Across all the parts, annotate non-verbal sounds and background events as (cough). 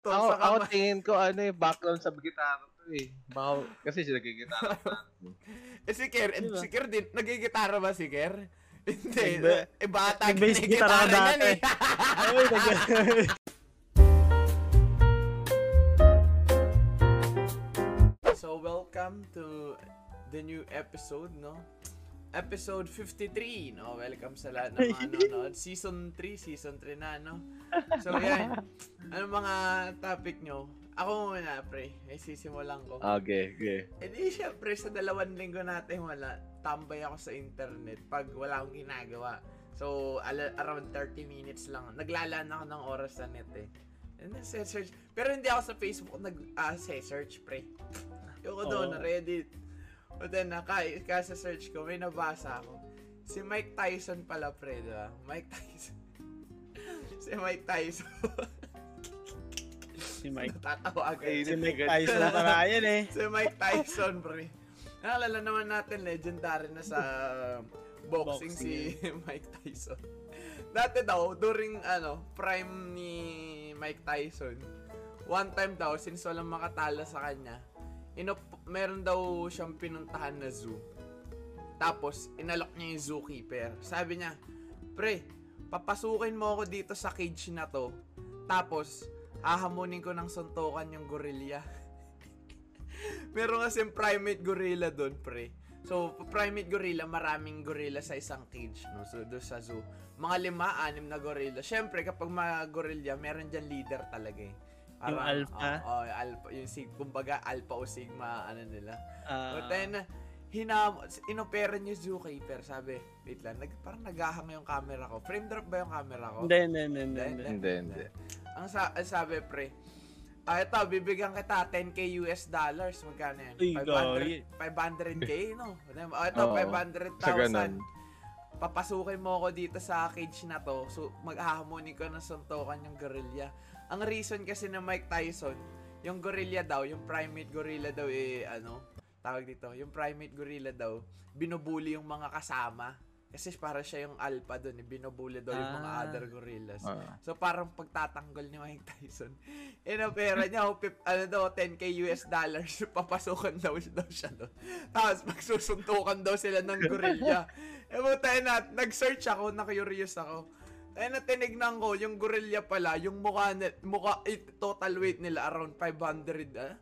Ako, sa ako tingin ko ano eh, background sa gitara to eh. Baka, kasi siya nagigitara. Eh, si Ker, eh, Diba? si Ker din, nagigitara ba si Ker? (laughs) Hindi. Eh, bata ginigitara guitar niyan eh. Ay, (laughs) So, welcome to the new episode, no? Episode 53, no? Welcome sa lahat ng mga nanonood. (laughs) Season 3, season 3 na, no? So, (laughs) yan. Ano mga topic nyo? Ako muna, pre. Ay, sisimulan ko. okay, okay. Eh di syempre sa dalawang linggo natin wala, tambay ako sa internet pag wala akong ginagawa. So, ala- around 30 minutes lang. Naglalaan ako ng oras sa net eh. And then, search. Pero hindi ako sa Facebook nag ah, search pre. Yung doon, Oo. na Reddit. But then, naka, sa search ko, may nabasa ako. Si Mike Tyson pala, pre, di ba? Mike Tyson. (laughs) si Mike Tyson. si Mike. Natatawa agad. Si Mike Tyson para yan eh. si Mike Tyson, pre. Naalala naman natin, legendary na sa boxing, si (laughs) Mike Tyson. Dati daw, during ano, prime ni Mike Tyson, one time daw, since walang makatalo sa kanya, inop, meron daw siyang pinuntahan na zoo. Tapos, inalok niya yung zookeeper. Sabi niya, Pre, papasukin mo ako dito sa cage na to. Tapos, hahamunin ko ng suntukan yung gorilla. (laughs) Meron kasi primate gorilla doon, pre. So, primate gorilla, maraming gorilla sa isang cage, no? So, doon sa zoo. Mga lima, anim na gorilla. Siyempre, kapag mga gorilla, meron dyan leader talaga eh. Yung alpha? Oo, yung alpha. Yung, sig- kumbaga, alpha o sigma, ano nila. Ah, But then, hinam, inopera niyo zookeeper, sabi, wait lang, nag, parang naghahang yung camera ko. Frame drop ba yung camera ko? Hindi, hindi, hindi, hindi, hindi. Hindi, hindi. Ang, sa, sabi, pre, ah, ito, bibigyan kita 10k US dollars. Magkano yan? Uy, gagi. 500, 500k, no? Oh, ito, Oo, 500,000. Sa ganun. Papasukin mo ako dito sa cage na to. So, maghahamonin ko ng suntukan yung gorilla. Ang reason kasi na Mike Tyson, yung gorilla daw, yung primate gorilla daw, eh, ano, tawag dito, yung primate gorilla daw, binubuli yung mga kasama. Kasi para siya yung alpha doon, eh, binubuli daw yung mga Ah. other gorillas. Ah. So parang pagtatanggol ni Mike Tyson, (laughs) inopera niya, oh, pip, ano daw, 10k US dollars, (laughs) papasukan daw, daw siya doon. Tapos magsusuntukan daw sila ng gorilla. (laughs) eh mo tayo na, nag-search ako, na-curious ako. Tayo na tinignan ko, yung gorilla pala, yung mukha, mukha eh, total weight nila around 500, ah?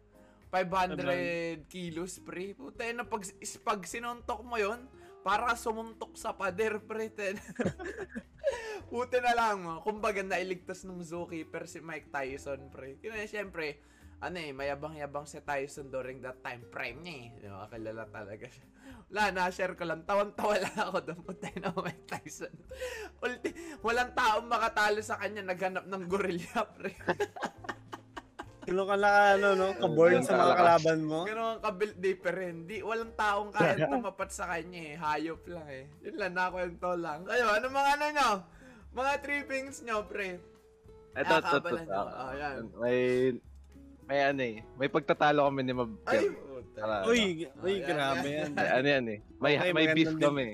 500 kilos, pre. Puta na pag, pag sinuntok mo yon para sumuntok sa pader, pre. Puti (laughs) na lang. Kumbaga, nailigtas ng zookeeper si Mike Tyson, pre. Kaya siyempre, ano eh, mayabang-yabang si Tyson during that time. Prime niya eh. Di ba? Kilala talaga siya. Wala, na-share ko lang. Tawan-tawa lang ako doon. Puti na Mike Tyson. Ulti, walang taong makatalo sa kanya. Naghanap ng gorilla, pre. Kilo ka na ano, no? Kaborn sa mga kalaban mo. Ganun ang kabil different. Di, walang taong kaya (laughs) tumapat sa kanya eh. Hayop lang eh. Yun lang, nakwento lang. Kayo, ano mga ano nyo? Mga trippings nyo, pre. Ito, ito, ito. May, may ano eh. May pagtatalo kami ni Mab. Ay, Para- Uy, uy, grabe yan. yan. May ano yan eh. May, Okay, may beef magandang kami.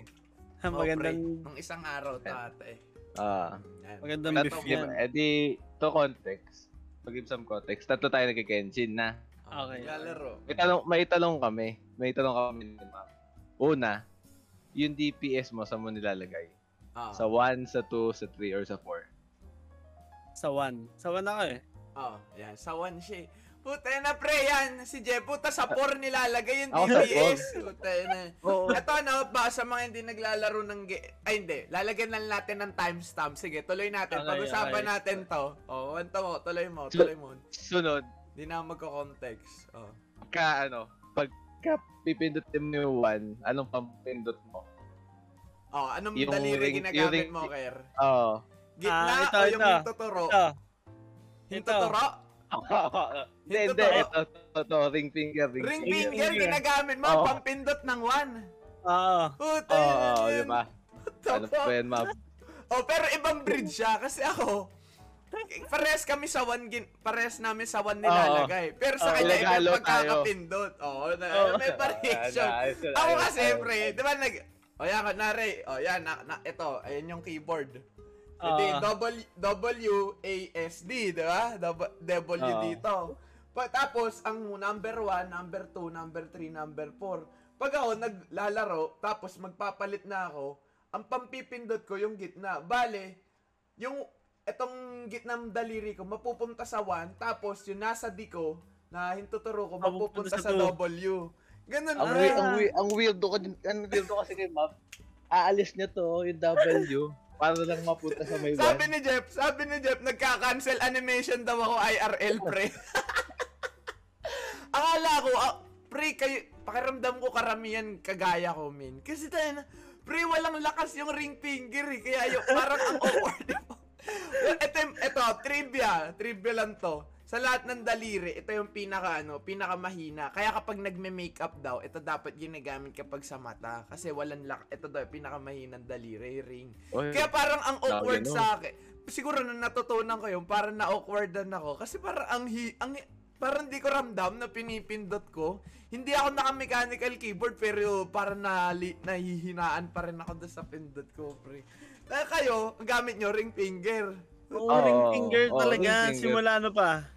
Oh, (laughs) Magandang. Ang isang araw, tate. Ah. Yan. magandang beef yan. Eh di, to context. Pag-give some context. Tatlo tayo nagkikenshin na. Okay. Lalaro. May talong, may talong kami. May talong kami ni Ma'am. Una, yung DPS mo sa mo nilalagay. Ah. Sa 1, sa 2, sa 3, or sa 4. Sa one. Sa one ako eh. Oh, yan. Sa one siya. eh. Puta na pre, yan. Si Jeff, puta sa 4 nilalagay yung DPS. Puta na. Ito ano, ba sa mga hindi naglalaro ng ge- Ay hindi, lalagyan lang natin ng timestamp. Sige, tuloy natin. Okay, Pag-usapan okay. natin to. Oh, kwento mo, tuloy mo, tuloy mo. Sunod, Hindi na magko-context. Oh. ka ano, pagka pipindutin mo yung 1, anong pampindot mo? Oh, anong Yung daliri ring- ginagamit yung ring- mo, Ker? Oo. Gitna Ah, ito, o yung ito. hintuturo? Ito. Tuturo? Hindi, hindi. to. Ito, ito, ito, ring finger, ring, Ring Ring finger finger. ginagamit mo, Oo. pampindot ng one. Oo. Puta Oo, oh, yun. di ba? What the Ano fuck? pa yan, ma'am? Oh, pero ibang breed siya kasi ako Pares kami sa one gin, pares namin sa one nilalagay. Pero sa Oo, kanya iba pagkakapindot. Oo, na, Oo. may variation. (laughs) Ah, nice, Ako kasi, pre, di ba nag... O yan, kunwari, o yan, na, na, ito, ayan yung keyboard. Hindi, Ah. W, W-A-S-D, di ba? W, W Ah. dito. Pa, tapos, ang number 1, number 2, number 3, number 4. Pag ako naglalaro, tapos magpapalit na ako, ang pampipindot ko yung gitna. Bale, yung etong gitnang daliri ko, mapupunta sa 1, tapos yung nasa D ko, na hintuturo ko, mapupunta Mapupunta sa sa. W. Ganun Ang, na. weird, ang, weird, ang weirdo ko, ang weirdo kasi kay Map, aalis niya to, yung W, para lang mapunta sa may Sabi 1. ni Jeff, sabi ni Jeff, nagka-cancel animation daw ako IRL, pre. (laughs) Akala ko, ah, pre, kayo, pakiramdam ko karamihan kagaya ko, min. Kasi tayo na, pre, walang lakas yung ring finger, eh. Kaya yung, parang ang (laughs) awkward ito, ito, trivia. Trivia lang to. Sa lahat ng daliri, ito yung pinaka, ano, pinaka mahina. Kaya kapag nagme-makeup daw, ito dapat ginagamit kapag sa mata. Kasi walang lak, ito daw, yung pinaka mahinang daliri, ring. Oy, Kaya parang ang awkward no? sa akin. Siguro nung natutunan ko yun, parang na-awkwardan ako. Kasi parang ang, hi, ang parang di ko ramdam na pinipindot ko. Hindi ako naka-mechanical keyboard pero parang nali, nahihinaan pa rin ako doon sa pindot ko, pre. Kaya kayo, ang gamit nyo, ring finger. Oo, Oo, ring finger talaga. ring finger. Simula ano pa?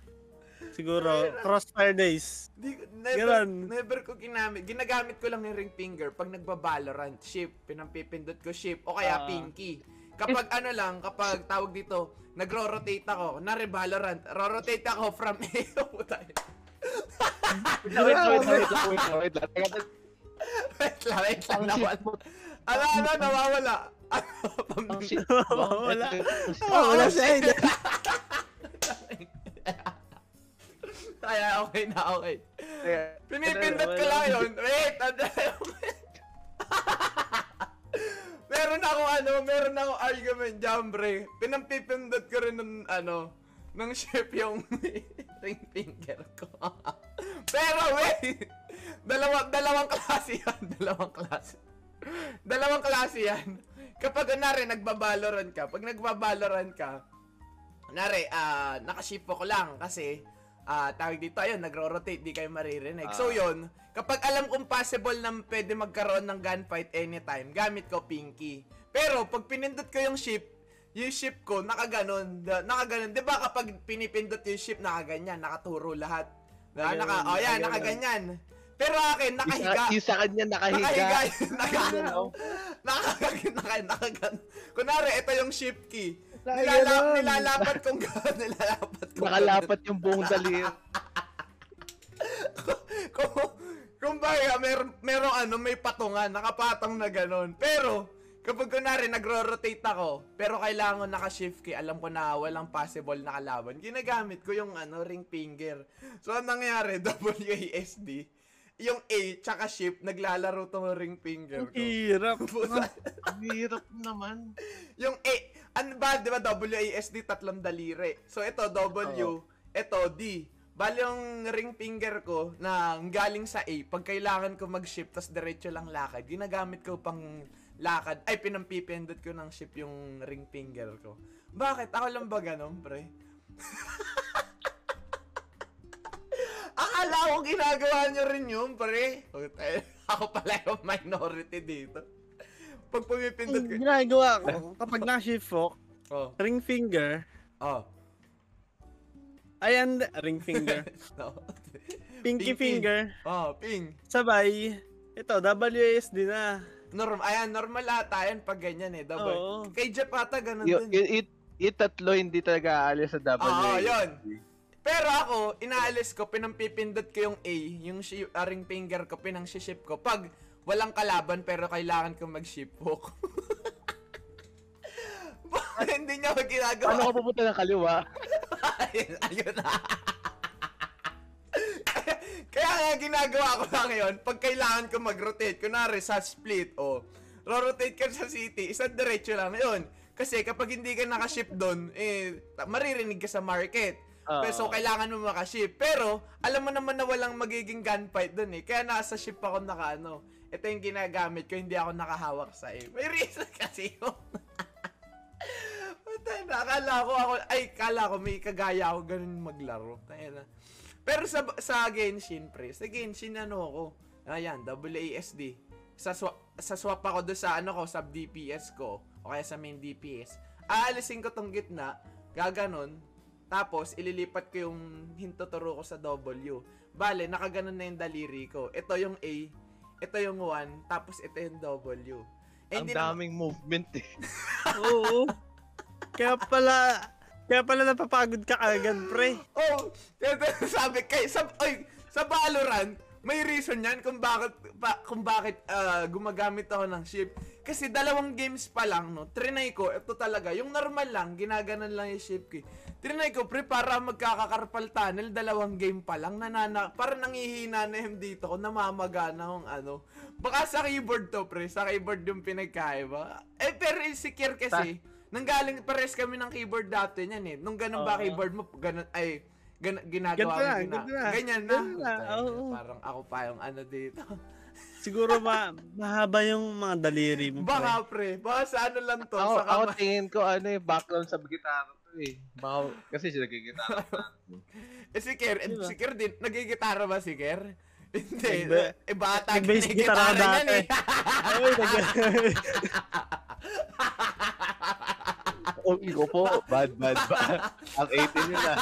Siguro, Crossfire Days. Di, never, Ganun. never ko ginamit. Ginagamit ko lang yung ring finger pag nagba-Valorant. Shift, pinampipindot ko shift. O kaya Ah. pinky. Kapag ano lang, kapag tawag dito, nagro-rotate ako. Nari Valorant, ro-rotate ako from A. (laughs) Wait wait wait wait wait wait. Teka, teka, wait lang, wait lang. Ang Nawala. Ano, ano, nawawala. Ano, (laughs) ang pambi- shit mo. Wala. Ito- Oh, wala siya. (laughs) Kaya okay na, okay. Pinipindot ko lang yun. Wait, (laughs) ano Meron ako ano, meron ako argument pre. Pinampipindot ko rin ng ano, ng ship yung (laughs) ring finger ko. (laughs) Pero wait! Dalawa, dalawang klase yan. Dalawang klase. Dalawang klase yan. Kapag kunwari nagbabaloran ka, pag nagbabaloran ka, kunwari, ah, nakaship ko lang kasi ah tawag dito, ayun, nagro-rotate, di kayo maririnig. So Ah. yun, kapag alam kong possible na pwede magkaroon ng gunfight anytime, gamit ko pinky. Pero pag pinindot ko yung ship, yung ship ko, nakaganon. Nakaganon. Di ba kapag pinipindot yung ship, nakaganyan, nakaturo lahat. Diba? Nakaganon, Naka, oh yan, nakaganyan. Pero akin, nakahiga. Isa, isa kanya nakahiga. Nakahiga. Nakahiga. Ano? Nakakagan, naka, nakagan. Kunwari, ito yung shift key. Nakaganun. Nilala, nilalapat kong gano'n, (laughs) nilalapat kong Nakalapat yung buong daliri. (laughs) kung, kung baga, meron, meron ano, may patungan, nakapatong na gano'n. Pero, kapag kunwari nagro-rotate ako, pero kailangan ko naka-shift key, alam ko na walang possible na kalaban, ginagamit ko yung ano, ring finger. So, ang nangyari, (laughs) WASD, yung A, tsaka shift, naglalaro tong ring finger ko. Hirap. Puta. Ang hirap naman. Yung A, ano ba, di ba, WASD, tatlong daliri. So, ito, W, ito, D. Bali yung ring finger ko na galing sa A, pag kailangan ko mag-shift, tas diretso lang lakad, ginagamit ko pang lakad, ay, pinampipindot ko ng shift yung ring finger ko. Bakit? Ako lang ba ganun, pre? (laughs) Akala ko ginagawa nyo rin yun, pre. (laughs) Ako pala yung minority dito. Pag pumipindot ko, Ang ginagawa ko, kapag na-shift hook, oh, ring finger, oh, ayan, ring finger, (laughs) no. pinky Pinky. finger, Oh, ping. sabay, ito, WASD na. Norm, ayan, normal ata yan pag ganyan eh. Double. Oo. Kay Jeff ata ganun Yung, din. yung, it, it tatlo hindi talaga aalis sa W. Oo, yun. Pero ako, inaalis ko, pinampipindot ko yung A, yung shi- ah, ring finger ko, pinang-ship ko. Pag walang kalaban pero kailangan ko mag-ship hook. (laughs) Bakit hindi niya ako ginagawa? Paano ka pupunta ng kaliwa? ayun, (laughs) ayun na. (laughs) Kaya nga ginagawa ko lang ngayon, pag kailangan ko mag-rotate, kunwari sa split, o, ro-rotate ka sa city, isang diretso lang, yun. Kasi kapag hindi ka nakaship doon, eh, maririnig ka sa market. Oo. Pero so, kailangan mo makaship. Pero, alam mo naman na walang magiging gunfight doon eh. Kaya nasa ship ako naka ano. Ito yung ginagamit ko, hindi ako nakahawak sa eh. May reason kasi yun. (laughs) Puta na, akala ko ako, ay, kala ko may kagaya ako ganun maglaro. Tayo. Pero sa sa Genshin, pre, sa Genshin ano ako, ayan, WASD. Sa swap, sa swap ako doon sa ano ko, sa DPS ko, o kaya sa main DPS. aalisin ko tong gitna, gaganon, tapos ililipat ko yung hintuturo ko sa W. Bale, nakaganon na yung daliri ko. Ito yung A, ito yung 1, tapos ito yung W. Eh, Ang naman- daming movement eh. (laughs) Oo. Kaya pala, kaya pala napapagod ka agad, pre. Oh, sabi kay sa oy, sa Valorant, may reason 'yan kung bakit pa, kung bakit ah, gumagamit ako ng ship. Kasi dalawang games pa lang, no. Trinay ko, ito talaga, yung normal lang, ginaganan lang yung ship ko. eh. Trinay ko, pre, para magkakakarpal tunnel, dalawang game pa lang, nanana, para nangihina na yung dito ko, namamagana kung ano. Baka sa keyboard to, pre, sa keyboard yung pinagkaiba. Eh, pero insecure kasi, nanggaling, pares kami ng keyboard dati niyan eh. Nung ganun ba Oo. keyboard mo, ganun, ay, gan, ginagawa mo, na, gina- ganito na. ganyan na. Na, oo. Parang ako pa yung ano dito. (laughs) Siguro ma mahaba yung mga daliri mo. Baka pre, baka sa ano lang to, Ako, sa ako tingin ko ano eh, background sa gitara to eh. Baka, kasi siya nagigitara. (laughs) Eh si Ker, eh, Diba? si Ker din, nagigitara ba si Ker? (laughs) Hindi, eh bata ako niyan eh. Ay, nag- oh, iko po, bad, bad, bad. Ang 18 yun ah.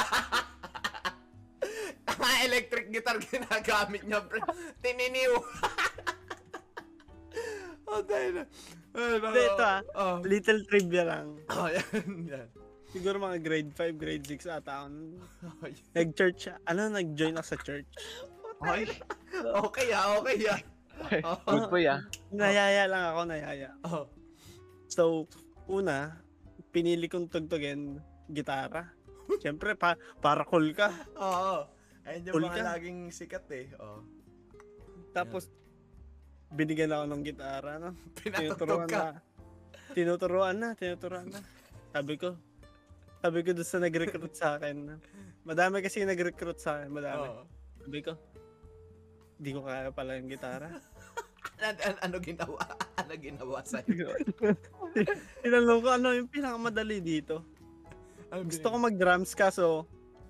Mga electric guitar ginagamit niya, pre. Tininiw. Oh, dahil na. Ano, Hindi, ito ah. Oh, Little trivia lang. (laughs) oh yan, yan. Siguro mga grade 5, grade 6 ata ako. (laughs) Oh, yan. Nag-church, ano, nag-join ako sa church. Ay, okay ah, okay ah. Oh, Good po ya. Nayaya lang ako, nayaya. oh. So, una, pinili kong tugtugin, gitara. Siyempre, pa para cool ka. Oo. Ayun yung Cool mga ka. laging sikat eh. Oh. Tapos, binigyan ako ng gitara, no? (laughs) Tinuturuan na. Tinuturuan na, tinuturuan na. Sabi ko, sabi ko doon sa nag-recruit sa akin. Madami kasi nag-recruit sa akin, madami. Oo. Sabi ko, di ko kaya pala yung gitara. (laughs) Ano, ano, ano ginawa? (laughs) Ano ginawa sa'yo? Tinanong ko, ano yung pinakamadali dito? Ano Gusto ko mag-drums kaso,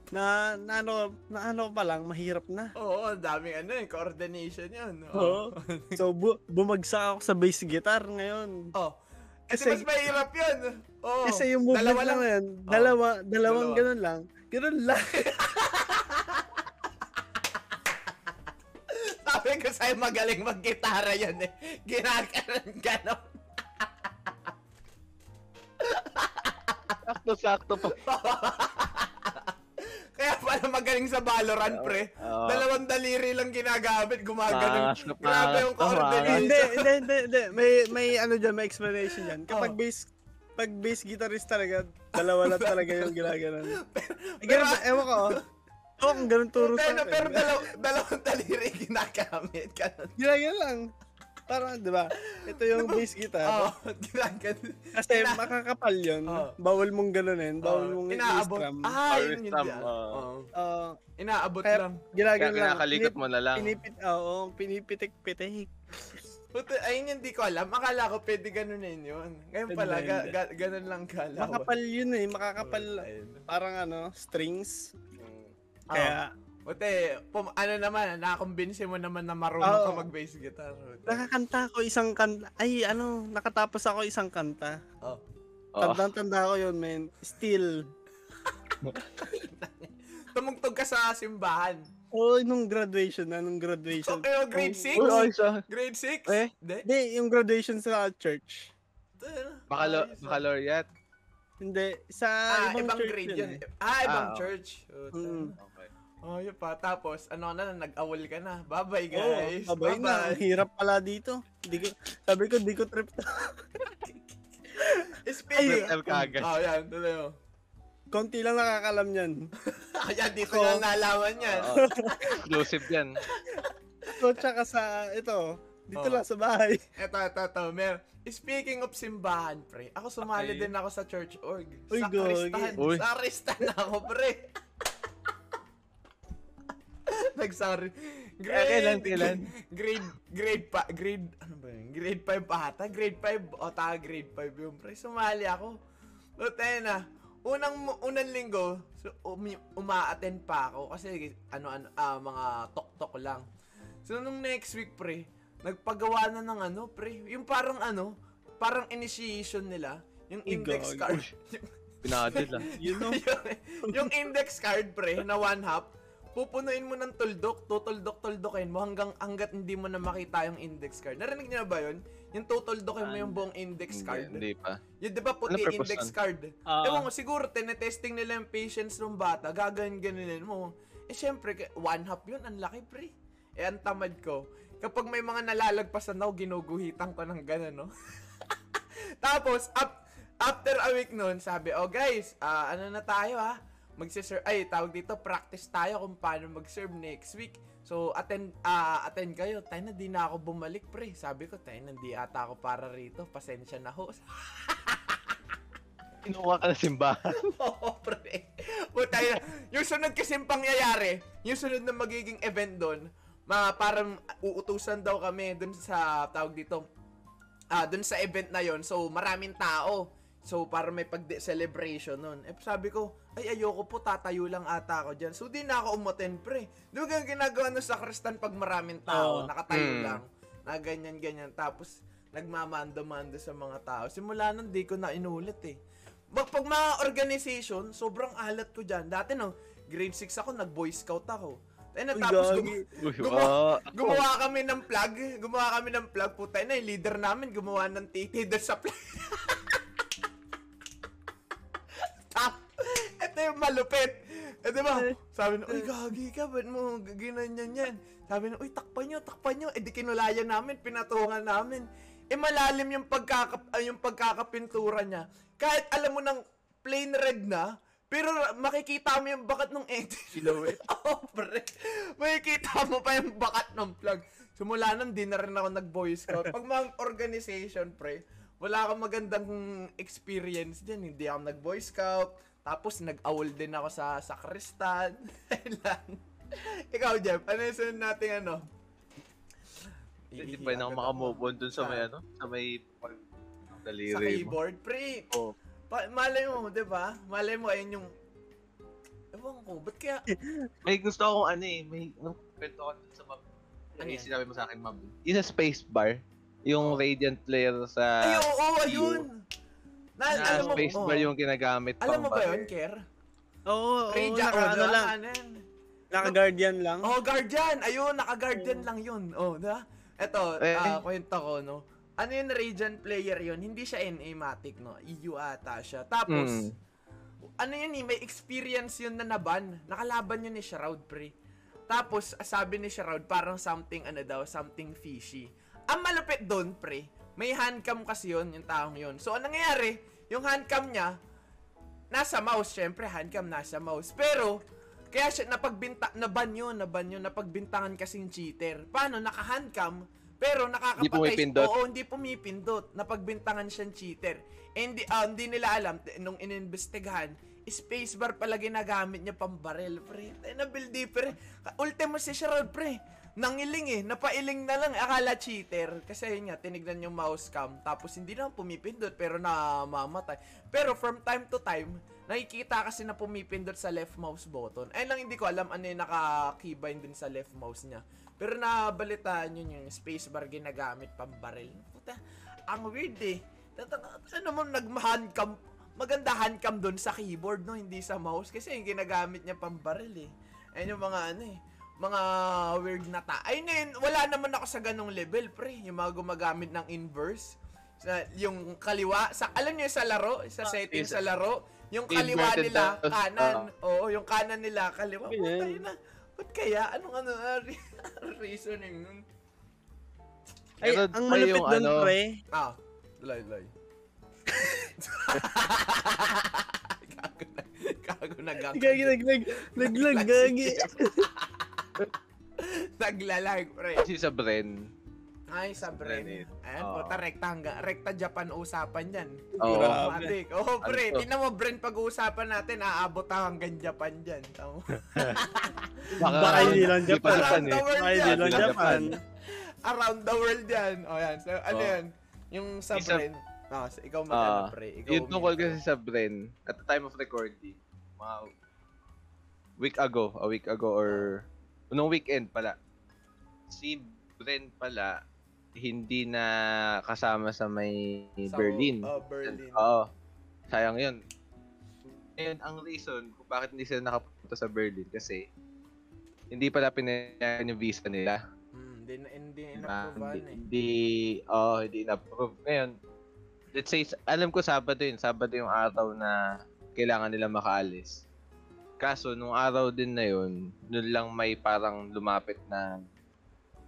na, na ano, na ano pa lang, mahirap na. Oo, ang daming ano eh, coordination yun. Oo. So, bu- bumagsak ako sa bass guitar ngayon. Oh. Kasi, Kasi- mas mahirap yun. Oo. Kasi yung movement dalawa lang lang. yan, dalawa, dalawang Dalawa. ganun lang. Ganun lang. (laughs) Sabi ko sa'yo magaling mag-gitara yan eh. Ginaganon ganon. Sakto-sakto pa. (laughs) Pala magaling sa Valorant, pre. Oo. Dalawang daliri lang ginagamit. Pangas na Grabe yung coordination. hindi, hindi, hindi, hindi. May, may ano dyan, may explanation dyan. Kapag Oh. bass, pag bass guitarist talaga, dalawa lang talaga yung ginaganon. Eh, (laughs) Pero, ganun? Ewan ko, oh. Oo, kung ganun turo sa pero, akin. pero dalaw, dalawang daliri ginagamit. Ganon. Ginaganon lang. Parang, di ba? Ito yung bass Oo, (laughs) guitar. ginaganon. Kasi ina- makakapal yun. Oh. Bawal mong ganunin. Bawal mong inaabot. i-strum. Ah, yun yun strum, yan. oo. Oo. Uh, Inaabot Kaya- lang. Kaya ginaganon lang. kinakalikot mo na lang. Pinipit, oo, pinipitik-pitik. Puto, ayun hindi ko alam. Akala ko pwede ganunin yun. Ngayon pala, ga, ga, ganun lang kala. Makapal yun eh, makakapal. Ayun. Parang ano, strings. Ah. Kaya, Puti, pum, ano naman, nakakumbinsi mo naman na marunong ka Oo. mag-bass guitar. Puti. nakakanta ako isang kanta. Ay, ano, nakatapos ako isang kanta. Oh. Oo. Tandang-tanda ko yun, man. Still. (laughs) Tumugtog ka sa simbahan. Oo, nung graduation na, nung graduation. Okay, oh, grade Oh, 6? Uy, ay, sa Grade 6? Eh? Hindi. Yung graduation sa church. Bacalo- Ayos, ah. baccalaureate. Hindi, sa Ah, ibang, ibang church grade yun. yun. eh. Ah, ibang Ah, oh. church. Puta. Mm. Okay. Oh, yun pa. Tapos, ano na, nag-awol ka na. Bye-bye, guys. abay na. Ang hirap pala dito. Di ko, sabi ko, di ko trip to. (laughs) Speaking, Trip ka agad. oh, yan, tuloy mo. Konti lang nakakalam yan. (laughs) Ayan, dito Ako- na nalaman yan. Oo. Exclusive yan. So, tsaka sa, ito, dito Oo. lang sa bahay. Eto, eto, eto. Mer, speaking of simbahan, pre, ako sumali Okay. din ako sa church org. Uy, sa gogi. Kristan. Uy. Sa Kristan ako, pre. (laughs) (laughs) Nag-sorry. Eh, kailan, kailan? Grade, grade pa, grade, ano ba yun? Grade 5 pa ata. Grade 5, o ta, grade 5 yung pre. Sumali ako. But ayun na, unang, unang linggo, so, umi, uma-attend pa ako kasi ano, ano, ah, mga tok-tok lang. So, nung next week, pre, nagpagawa na ng ano, pre, yung parang ano, parang initiation nila, Yung index gago. card. Pinakadil lang. (laughs) You know? yung, yung index card, pre, na one half, pupunuin mo ng tuldok, tutuldok-tuldokin mo hanggang hanggat hindi mo na makita yung index card. Narinig niyo na ba yun? Yung tutuldokin mo yung buong index Hindi, card. hindi pa. Yun, di ba puti Ano index card? Ah. Ewan ko, siguro, tinetesting nila yung patience ng bata, gaganon-ganonin mo. Eh, syempre, one half yun, ang laki, pre. Eh, ang tamad ko. Kapag may mga nalalagpasan ako, ginuguhitan ko ng gano'n, no? (laughs) Tapos, up, after a week nun, sabi, oh guys, ah, ano na tayo ha? Magsiserve, ay, tawag dito, practice tayo kung paano mag-serve next week. So, attend, ah, attend kayo. Tayo na, di na ako bumalik, pre. Sabi ko, tayo na, di ata ako para rito. Pasensya na ho. (laughs) Kinuha ka na simbahan. (laughs) Oo, pre. Puta na. Yung sunod kasing pangyayari, yung sunod na magiging event doon, ma parang uutusan daw kami doon sa tawag dito. Ah, doon sa event na yon. So, maraming tao. So, para may pag-celebration nun. Eh, sabi ko, ay, ayoko po, tatayo lang ata ako dyan. So, di na ako umaten, pre. Di ba ginagawa ng sakristan pag maraming tao, Oo. nakatayo Mm. lang. Na ganyan-ganyan. Tapos, nagmamando-mando sa mga tao. Simula nun, di ko na inulit eh. Pag, pag mga organization, sobrang alat ko dyan. Dati no, grade 6 ako, nag-boy scout ako. Ayun na, Uy, tapos gagi. gum- gumawa, gumawa kami ng plug. Gumawa kami ng plug. Puta na, yung leader namin, gumawa ng titi doon sa plug. (laughs) Tap. Ito yung malupit. Eh, di ba? Sabi na, uy, gagi ka, ba't mo ginanyan yan? Sabi na, uy, takpan nyo, takpan nyo. Eh, di kinulayan namin, pinatungan namin. Eh, malalim yung, pagkaka, ah, yung pagkakapintura niya. Kahit alam mo ng plain red na, pero makikita mo yung bakat ng edit. (laughs) Silhouette. (laughs) Oo, pre. Makikita mo pa yung bakat ng plug. Simula nun, di na rin ako nag-boy scout. (laughs) Pag mga organization, pre, wala akong magandang experience dyan. Hindi ako nag-boy scout. Tapos, nag-awol din ako sa sakristan. (laughs) Ayun lang. Ikaw, Jeff, ano yung sunod nating ano? Hindi pa rin ako makamove on dun sa may ano, sa may pag Sa daliri mo. keyboard, pre. Oh. Pa- malay mo, di ba? Malay mo, ayun yung... Ewan ko, ba't kaya... (laughs) May gusto akong ano eh, may nung kwento ko sa map. Ano yan? sinabi mo sa akin, map? Yung sa space bar, yung radiant player sa Ay, oo, oo, ayun! Na, na alam mo, space oo. bar yung ginagamit Alam mo ba yun, Ker? Oo, oo, Reja, naka, oh, ano lang, naka-guardian lang. Oh, guardian! Ayun, naka-guardian lang yun. Oh, diba? Ito, Eh. ah, kwento ko, no? Ano yung Radiant player yun? Hindi siya NA-matic, no? EU ata siya. Tapos, Mm. ano yun eh, may experience yun na naban. Nakalaban yun ni Shroud, pre. Tapos, sabi ni Shroud, parang something, ano daw, something fishy. Ang malupit doon, pre, may handcam kasi yun, yung taong yun. So, anong nangyayari? Yung handcam niya, nasa mouse, syempre, handcam nasa mouse. Pero, kaya siya, napagbinta, naban yun, naban yun, napagbintangan kasing cheater. Paano? Naka-handcam, pero nakakapatay. Hindi pumipindot. Oo, hindi pumipindot. Napagbintangan siyang cheater. Eh, hindi, ah, hindi nila alam, nung ininvestigahan, spacebar pala ginagamit niya pang barrel, pre. Na build deeper. Ultimo si Sherrod, pre. Nangiling eh. Napailing na lang. Akala cheater. Kasi yun nga, tinignan yung mouse cam. Tapos hindi na pumipindot, pero namamatay. Pero from time to time, nakikita kasi na pumipindot sa left mouse button. Ayun lang hindi ko alam ano yung naka-keybind din sa left mouse niya. Pero nabalitaan yun yung spacebar ginagamit pang barrel. Puta, ang weird eh. Ano mo nag-handcam, maganda handcam doon sa keyboard no, hindi sa mouse kasi yung ginagamit niya pang barrel eh. Ayun yung mga ano eh, mga weird na ta. Na yun, wala naman ako sa ganong level pre, yung mga gumagamit ng inverse. Sa, yung kaliwa, sa, alam niyo sa laro, sa setting is- sa laro, yung kaliwa nila, tapos, kanan. Oo, yung kanan nila, kaliwa. Yun na. Ba't kaya? Anong ano, (laughs) ah, re- reasoning nun? Ay, Pero ang malupit doon, ano- pre. Ah, lay, lay. (laughs) Gago na, gago na, gago. Gagi, naglag, naglag, gagi. (laughs) Naglalag, pre. Kasi sa Bren, Ay, sa Bren. Ayan, Oo. puta, rekta hangga. Rekta Japan usapan yan. Oo. Grabe. Matik. Oh, pre, tingnan mo, Bren, pag-uusapan natin, aabot hanggang Japan dyan. Tama (laughs) mo? Baka hindi lang hindi pa Japan. Eh. Around the world Ay, di yan. lang Japan. Japan. (laughs) Around the world yan. O, yan. So, ano Oo. yan? Yung sa Isa- Bren. Ah, so, ikaw magana, Ah, pre. Ikaw Yung tungkol kasi sa Bren, at the time of recording, mga week ago, a week ago, or nung weekend pala, si Bren pala, hindi na kasama sa may Sa- Berlin. Oh, Berlin. Oo. Sayang yun. Ngayon, ang reason kung bakit hindi sila nakapunta sa Berlin kasi hindi pala pinayagan yung visa nila. Hmm, hindi na hindi inapprovean hindi, eh. hindi, oh, hindi na-approve. Ngayon, let's say, alam ko Sabado yun. Sabado yung araw na kailangan nila makaalis. Kaso, nung araw din na yun, nun lang may parang lumapit na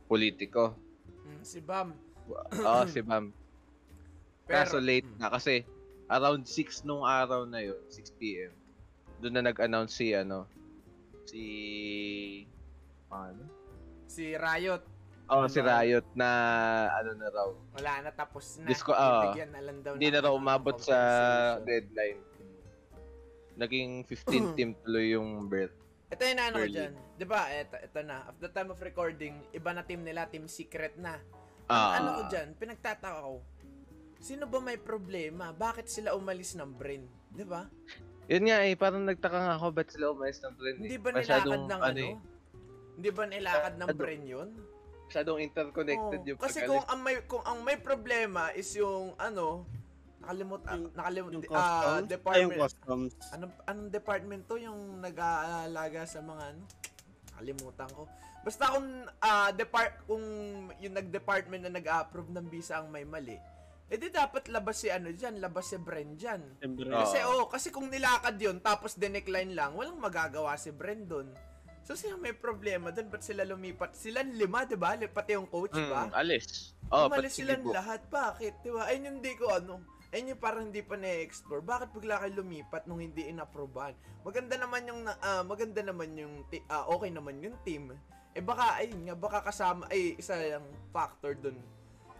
politiko. Hmm, si Bam. Oo, si Bam. (clears throat) Pero, Kaso late na kasi around 6 nung araw na yun, 6 p.m. Doon na nag-announce si ano, si ano? Si Riot. Oh, si Ano? Riot na ano na raw. Wala na tapos na. Disco- daw Hindi na raw ano, umabot sa deadline. Naging 15 team tuloy yung birth. Ito yung ano ko dyan. Di ba? Ito, ito na. At the time of recording, iba na team nila, team secret na. Ang Ah. ano ko dyan, pinagtataka ko. Sino ba may problema? Bakit sila umalis ng brain? Di ba? Yun nga eh, parang nagtaka nga ako ba't sila umayos ng trend eh. Hindi ba nilakad ng ano? eh, Hindi ba nilakad ng brain yun? Masyadong interconnected Oo. yung Kasi pagkalis. kung ang may kung ang may problema is yung ano, nakalimut ah, Yung- nakalimut Yung ah, customs? Ay, yung department. customs. Anong anong department to yung nag-aalaga sa mga ano? Kalimutan ko. Basta kung ah depart kung yung nag-department na nag-approve ng visa ang may mali, eh di dapat labas si ano diyan, labas si Bren diyan. Kasi oh, kasi kung nilakad 'yon tapos dinecline lang, walang magagawa si Bren doon. So sila may problema doon, ba't sila lumipat? Silang lima, 'di ba? Pati yung coach, Mm, ba? alis. Oh, Umalis Cebu. lahat. Bakit? Di ba? Ayun yung hindi ko ano. Ayun yung parang hindi pa na-explore. Bakit bigla kayo lumipat nung hindi inapprovean? Maganda naman yung, ah, maganda naman yung, ah, okay naman yung team. Eh baka, ayun nga, baka kasama, ay, isa yung factor dun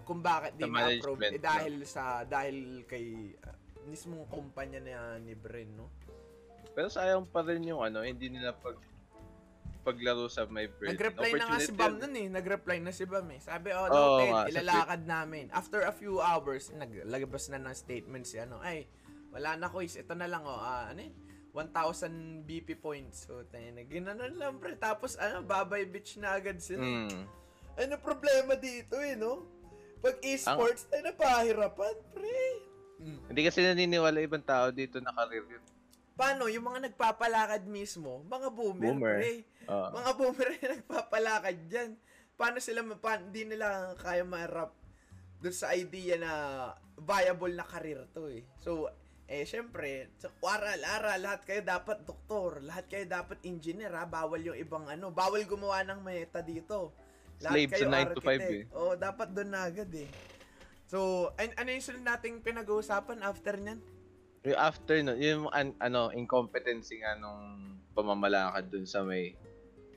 kung bakit di na-approve. Eh dahil sa, dahil kay ah, mismong kumpanya na ni Bren, no? Pero sayang pa rin yung ano, hindi nila pag paglaro sa my bird. Nag-reply na nga si Bam nun eh. Nag-reply na si Bam eh. Sabi, oh, noted, nga, sa ilalakad namin. After a few hours, naglagabas na ng statement si ano, ay, wala na quiz, ito na lang oh, ah, ano eh, 1,000 BP points. So, tayo na, ginanon lang pre. Tapos, ano, babay bitch na agad sila. Mm. Ano problema dito eh, no? Pag esports, tayo na pahirapan, pre. Mm. Hindi kasi naniniwala ibang tao dito na career yun. Paano? Yung mga nagpapalakad mismo, mga boomer, Boomer. pre. Oo. Mga boomer na (laughs) nagpapalakad dyan. Paano sila, pa, hindi nila kaya ma-rap dun sa idea na viable na career to eh. So, eh, syempre, sa aral, aral, lahat kayo dapat doktor, lahat kayo dapat engineer ha, bawal yung ibang ano, bawal gumawa ng meta dito. Slave to 9 to 5 eh. Oo, dapat doon na agad eh. So, an- ano yung sunod nating pinag-uusapan after nyan? Yung after no, yung an- ano, incompetency nga nung pamamalakad dun sa may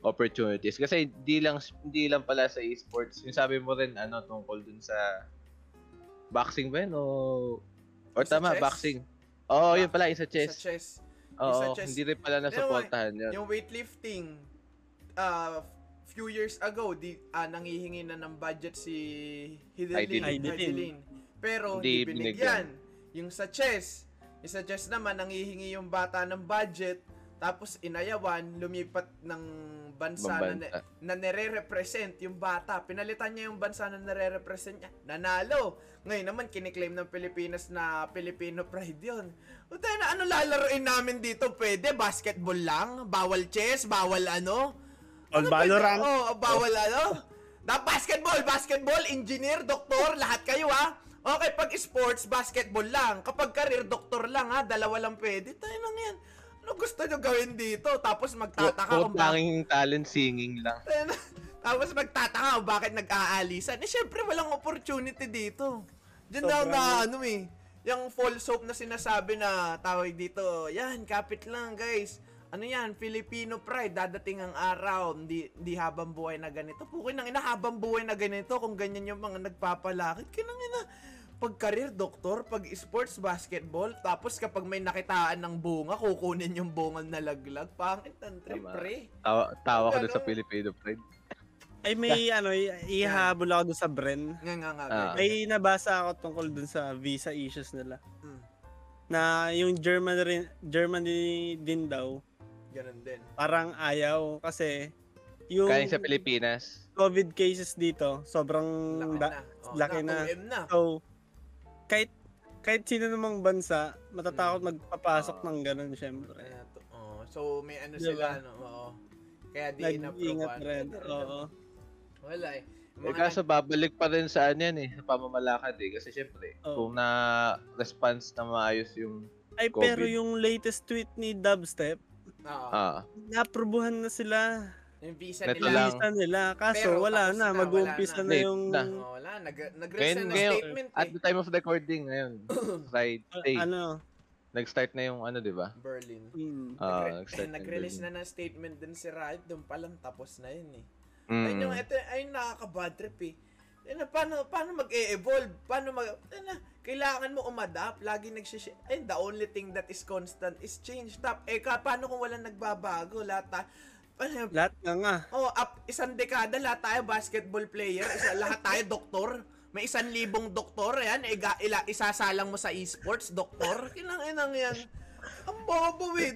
opportunities. Kasi di lang hindi lang pala sa esports. Yung sabi mo rin ano tungkol dun sa boxing ba yun o or tama chess? boxing. Oo, oh, yun pala yung sa Sa chess. chess. Oo, sa chess. hindi rin pala nasuportahan yun. Yung weightlifting, uh, few years ago, di, ah, nangihingi na ng budget si Hidelin. Heidelin. Pero Hindi hindi binigyan. Yung sa chess, chess naman, nangihingi yung bata ng budget, tapos inayawan, lumipat ng bansa na, Ibang bansa. na nire-represent yung bata. Pinalitan niya yung bansa na nire-represent niya. Nanalo. Ngayon naman, kiniklaim ng Pilipinas na Filipino pride yun. O tayo na, ano lalaroin namin dito? Pwede? Basketball lang? Bawal chess? Bawal ano? All Ano Valorant. pwede? Oh, bawal ano? Da basketball, basketball, engineer, doktor, lahat kayo ha. Okay, pag sports, basketball lang. Kapag career, doktor lang ha. Dalawa lang pwede. Tayo lang yan. Ano gusto nyo gawin dito? Tapos magtataka kung Kung bakit tanging talent singing lang. (laughs) Tapos magtataka kung bakit nag-aalisan. Eh, syempre, walang opportunity dito. Diyan daw Sobrang- na, ano eh, yung false hope na sinasabi na tawag dito, yan, kapit lang, guys. Ano yan, Filipino pride, dadating ang araw, hindi, hindi habang buhay na ganito. Pukin nang ina, habang buhay na ganito, kung ganyan yung mga nagpapalakit, kinang ina, pag career, doktor, pag sports, basketball, tapos kapag may nakitaan ng bunga, kukunin yung bunga na laglag. Pangit ang trip, pre. Tawa, tawa ko dun sa. Filipino pride. Ay, may (laughs) ano, i- ihahabol ako dun sa Bren. Nga nga nga. Ganyan. May nabasa ako tungkol dun sa visa issues nila. Mm. Na yung German rin, Germany din daw, Ganun din. parang ayaw kasi yung Galing sa Pilipinas. COVID cases dito, sobrang Laki da- na. Oh, laki na. 2M na. So, kahit kahit sino namang bansa, matatakot magpapasok Oo. ng ganun, syempre. Kaya to- oh, so may ano Diba? sila no. Oo. Kaya di Nag-iingat rin. Oo. (laughs) Wala eh. Eh mga kaso babalik pa rin sa ano yan eh, sa pamamalakad eh. Kasi syempre, Oo. kung na-response na maayos yung, Ay, COVID. pero yung latest tweet ni Dubstep, nag- Oo. ah, naaprubuhan na sila. yung visa Neto nila. lang. Visa nila. Kaso Pero wala na, na, mag-uumpisa na, na. yung... Na. Oh, wala, nag nag-release Ngayon- na ng ngayon, statement at eh. the time of recording ngayon, (coughs) Friday, ano, nag-start na yung ano, di ba? Berlin. mm, Ah, Nagre- nag-release yung na ng statement din si Riot, doon pa lang tapos na yun eh. Mm. Ayun yung, ito, ayun nakaka-bad trip eh. Ayun, paano, paano mag-e-evolve? Paano mag... Na, kailangan mo umadapt. Lagi nagsishare. Ayun, the only thing that is constant is change. Tap, eh, ka, paano kung walang nagbabago? Lahat ta, ano, lahat na nga. oh, up, isang dekada, lahat tayo basketball player. Isa, lahat tayo doktor. May isang libong doktor, yan. Iga, ila, isasalang mo sa esports, doktor. Kinang inang yan. Ang bobo eh.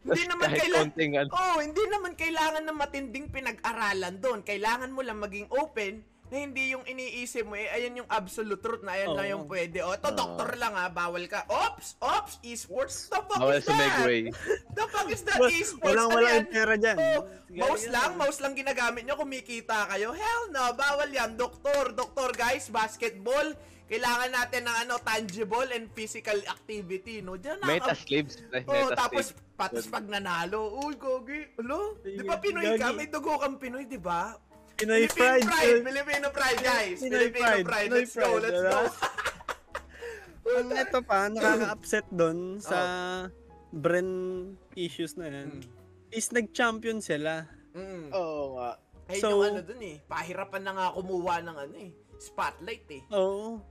Hindi naman kailangan... ano, Oh, hindi naman kailangan ng matinding pinag-aralan doon. Kailangan mo lang maging open na hindi yung iniisip mo, eh, ayan yung absolute truth na ayan Oo. lang yung pwede. O, ito, Oo. doktor lang ha, bawal ka. Ops! Ops! Esports? The fuck bawal is that? Megway. (laughs) The fuck is that esports? Walang wala yung pera dyan. Oh, mouse yan. lang, mouse lang ginagamit nyo, kumikita kayo. Hell no, bawal yan. Doktor, doktor guys, basketball, kailangan natin ng ano, tangible and physical activity, no? Diyan Meta nakaka- slaves. pre, Oh, meta tapos patas pag nanalo, uy, gogi. Alo, di ba Pinoy ka? May dugo kang Pinoy, di ba? Pinoy Philippine Pride. Filipino pride, guys. Pinoy Filipino pride, pride. Let's go, let's diba? go. (laughs) Ang ito pa, nakaka-upset doon sa Oh. brand issues na yan, is nag-champion sila. Mm. Oo nga. Ayun So- yung ano dun eh. Pahirapan na nga kumuha ng ano eh. Spotlight eh. Oo.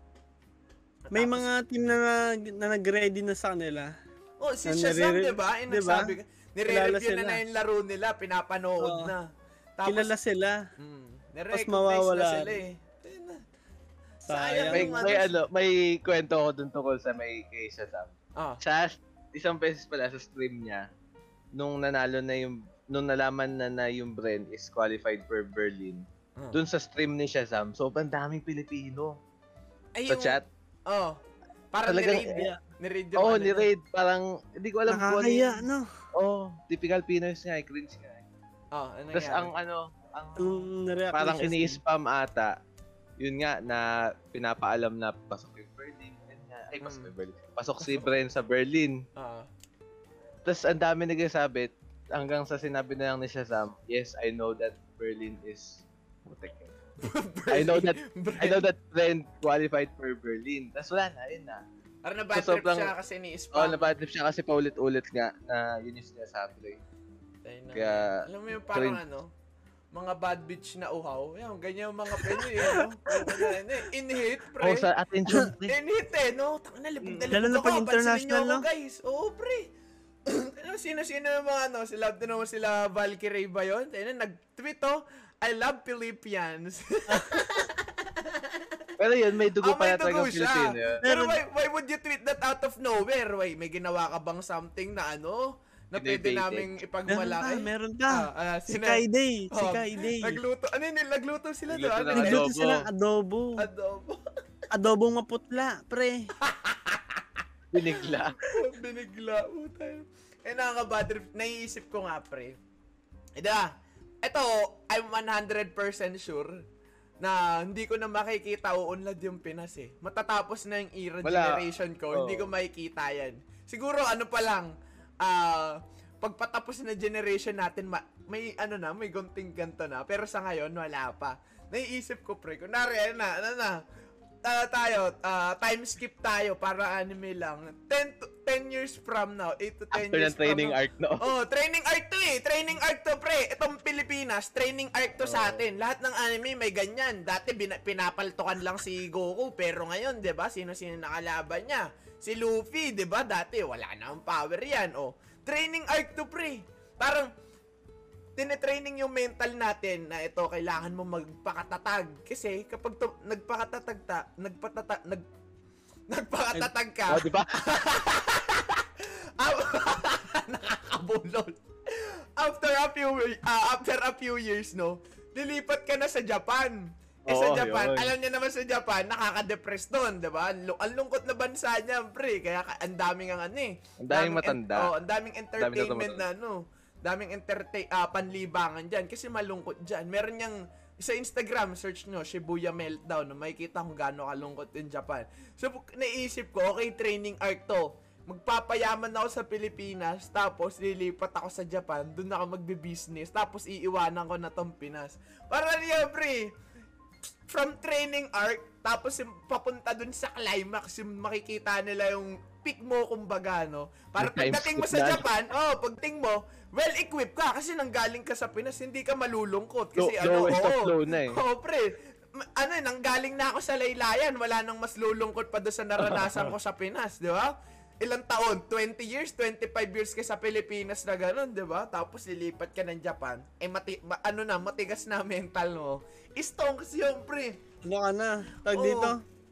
May Tapos- mga team na, na nag-ready na sa kanila. Oh, si Shazam, di ba? Ba? nagsabi ka. Nire-review na na yung laro nila. Pinapanood Oo. na. Tapos, Kilala sila. Mm, nire-recognize mawawala na sila eh. Sayang. May, may ano, may kwento ko dun tungkol sa may kay Shazam. Ah, Sa isang beses pala sa stream niya, nung nanalo na yung, nung nalaman na na yung Bren is qualified for Berlin, Ah. dun sa stream ni Shazam, sobrang daming Pilipino ay sa yung- chat. Oh. Parang Talagang- ni-raid. Ni-raid yung Oo, ano ni niya. Raid, parang, hindi ko alam kung ano Nakakaya, no? Oo, typical Pinoys nga, eh, cringe nga. Oh, ano Tapos ang ano, ang na-react parang ni ini-spam ata, yun nga, na pinapaalam na pasok yung Berlin. Yun nga, ay, pasok Mm. Berlin. Pasok si Bren sa Berlin. Ah. Tapos ang dami nagsasabi, hanggang sa sinabi na lang ni Shazam, yes, I know that Berlin is... Putek yun. (laughs) I know that I know that Bren qualified for Berlin. Tapos wala na, yun na. Parang na-bad So, trip sobrang- siya kasi ni-spam. Oh, nabadlip siya kasi paulit-ulit nga na yun yung sinasabi. Ayun na. Kaya, Alam mo yung parang cringe. ano, mga bad bitch na uhaw. Yan, ganyan yung mga Pinoy eh, no? Ano, In-hit, pre. Oh, sa attention. (laughs) pre. In-hit eh, no? Tanga na, libog na Lalo libog na ako. pag international, no? guys. Oo, pre. (clears throat) Ano, Sino-sino yung mga ano, sila, naman sila Valkyrie ba yun? Ayun, na, nag-tweet oh, I love Philippians. (laughs) Pero yun, may dugo Ah, pa na dugo siya. Filipino. yun. Pero why, why would you tweet that out of nowhere? Why, may ginawa ka bang something na ano? Na pwede naming Meron ipagmalaki? pa, meron Ah, pa. ah, si Kaiday, si Oh, Kaiday. Nagluto. Ano yun? Nagluto sila Nagluto doon. Ano Nagluto adobo. sila adobo. Adobo. Adobo maputla, pre. (laughs) Binigla. Binigla. Utay. Eh, nakaka-bad trip. Naiisip ko nga, pre. Ida, ito, I'm 100% sure na hindi ko na makikita uunlad yung Pinas eh. Matatapos na yung era Wala. generation ko, Oo. hindi ko makikita yan. Siguro ano pa lang, ah, pagpatapos na generation natin, ma- may ano na, may gunting ganto na. Pero sa ngayon, wala pa. Naiisip ko, pre, kunwari, ano na, ano na, ah, tayo, ah, time skip tayo para anime lang. 10 to 10 years from now, 8 to 10 After years ng training from now. arc, no? (laughs) Oh, training arc to eh. Training arc to, pre. Itong Pilipinas, training arc to sa Oo. atin. Lahat ng anime may ganyan. Dati bina- pinapaltukan lang si Goku, pero ngayon, 'di ba? Sino-sino nakalaban niya? Si Luffy, 'di ba? Dati wala na ang power 'yan. Oh, training arc to, pre. Parang tinetraining yung mental natin na ito kailangan mo magpakatatag kasi kapag to, nagpakatatag ta, nagpatata nag (laughs) nagpakatatag ka Oh, di ba? (laughs) (laughs) Nakakabulol. after a few ah, after a few years, no, lilipat ka na sa Japan. Eh sa Oo, Japan, yun. alam niya naman sa Japan, nakaka-depress doon, 'di ba? Ang lu- Ang lungkot na bansa niya, pre, kaya ka- ang daming ang ano eh. Ang daming matanda. oh, ang daming entertainment Daming na ano, daming entertain ah, panlibangan diyan kasi malungkot diyan. Meron niyang sa Instagram, search nyo, Shibuya Meltdown, no, makikita kung gaano kalungkot in Japan. So, naisip ko, okay, training arc to. Magpapayaman ako sa Pilipinas, tapos lilipat ako sa Japan, doon ako magbe-business, tapos iiwanan ko na tong Pinas. Para niya, pre, from training arc, tapos yung papunta dun sa climax, yung makikita nila yung peak mo, kumbaga, no? Para May pagdating mo sa. Japan, oh, pagdating mo, well-equipped ka kasi nanggaling ka sa Pinas, hindi ka malulungkot. Kasi Low- ano, oo. low na eh. Oo, pre. Ano, nanggaling na ako sa laylayan, wala nang mas lulungkot pa doon sa naranasan ko sa Pinas, di ba? Ilang taon? 20 years, 25 years ka sa Pilipinas na gano'n, di ba? Tapos lilipat ka ng Japan. Eh, mati ma- ano na, matigas na mental mo. Istong kasi yung pre. Ano ka na? Tag Oo. dito?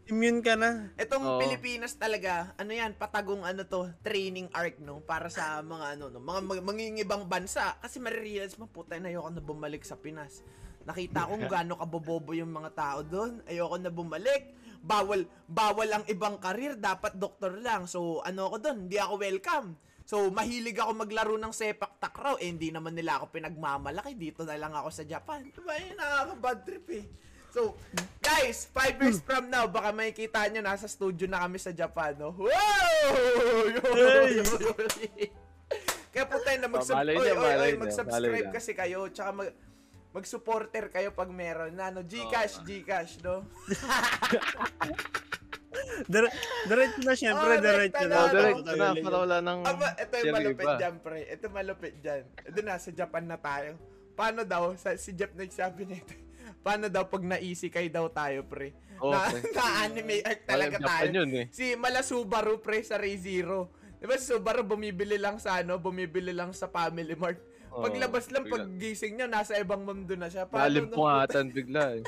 Immune ka na. Itong Oo. Pilipinas talaga, ano yan, patagong ano to, training arc, no? Para sa mga ano, no, mga mag- mangingibang bansa. Kasi marirealize mo, puta na ayoko na bumalik sa Pinas. Nakita ko kung (laughs) gaano kabobobo yung mga tao doon. Ayoko na bumalik. Bawal, bawal ang ibang karir, dapat doktor lang. So, ano ako doon, hindi ako welcome. So, mahilig ako maglaro ng sepak takraw. Eh, hindi naman nila ako pinagmamalaki. Dito na lang ako sa Japan. Diba, yun, nakaka-bad trip eh. So, guys, five years from now, baka makikita nyo, nasa studio na kami sa Japan, no? Wow! Hey! (laughs) Kaya po tayo na mag- Malay oy, oy, oy, mag-subscribe kasi kayo, tsaka mag mag-supporter kayo pag meron na, no? Gcash, Oo. Gcash, no? (laughs) Dire- diretso na syempre, Oh, diretso na. na, Oh, direct no? na, para wala nang Aba, ito yung malupit dyan, pre. Ito malupit dyan. Ito na, sa Japan na tayo. Paano daw, sa, si Jeff nagsabi nito, paano daw pag na-isikay daw tayo, pre? Na, pre. (laughs) na-anime arc talaga Japan tayo. yun eh. Si Mala Subaru, pre, sa Ray Zero. Di ba si Subaru, bumibili lang sa ano, bumibili lang sa Family Mart. Oo, Paglabas lang, bigla. pag gising niya, nasa ibang mundo na siya. Paano, no? Nalimpungatan bigla eh.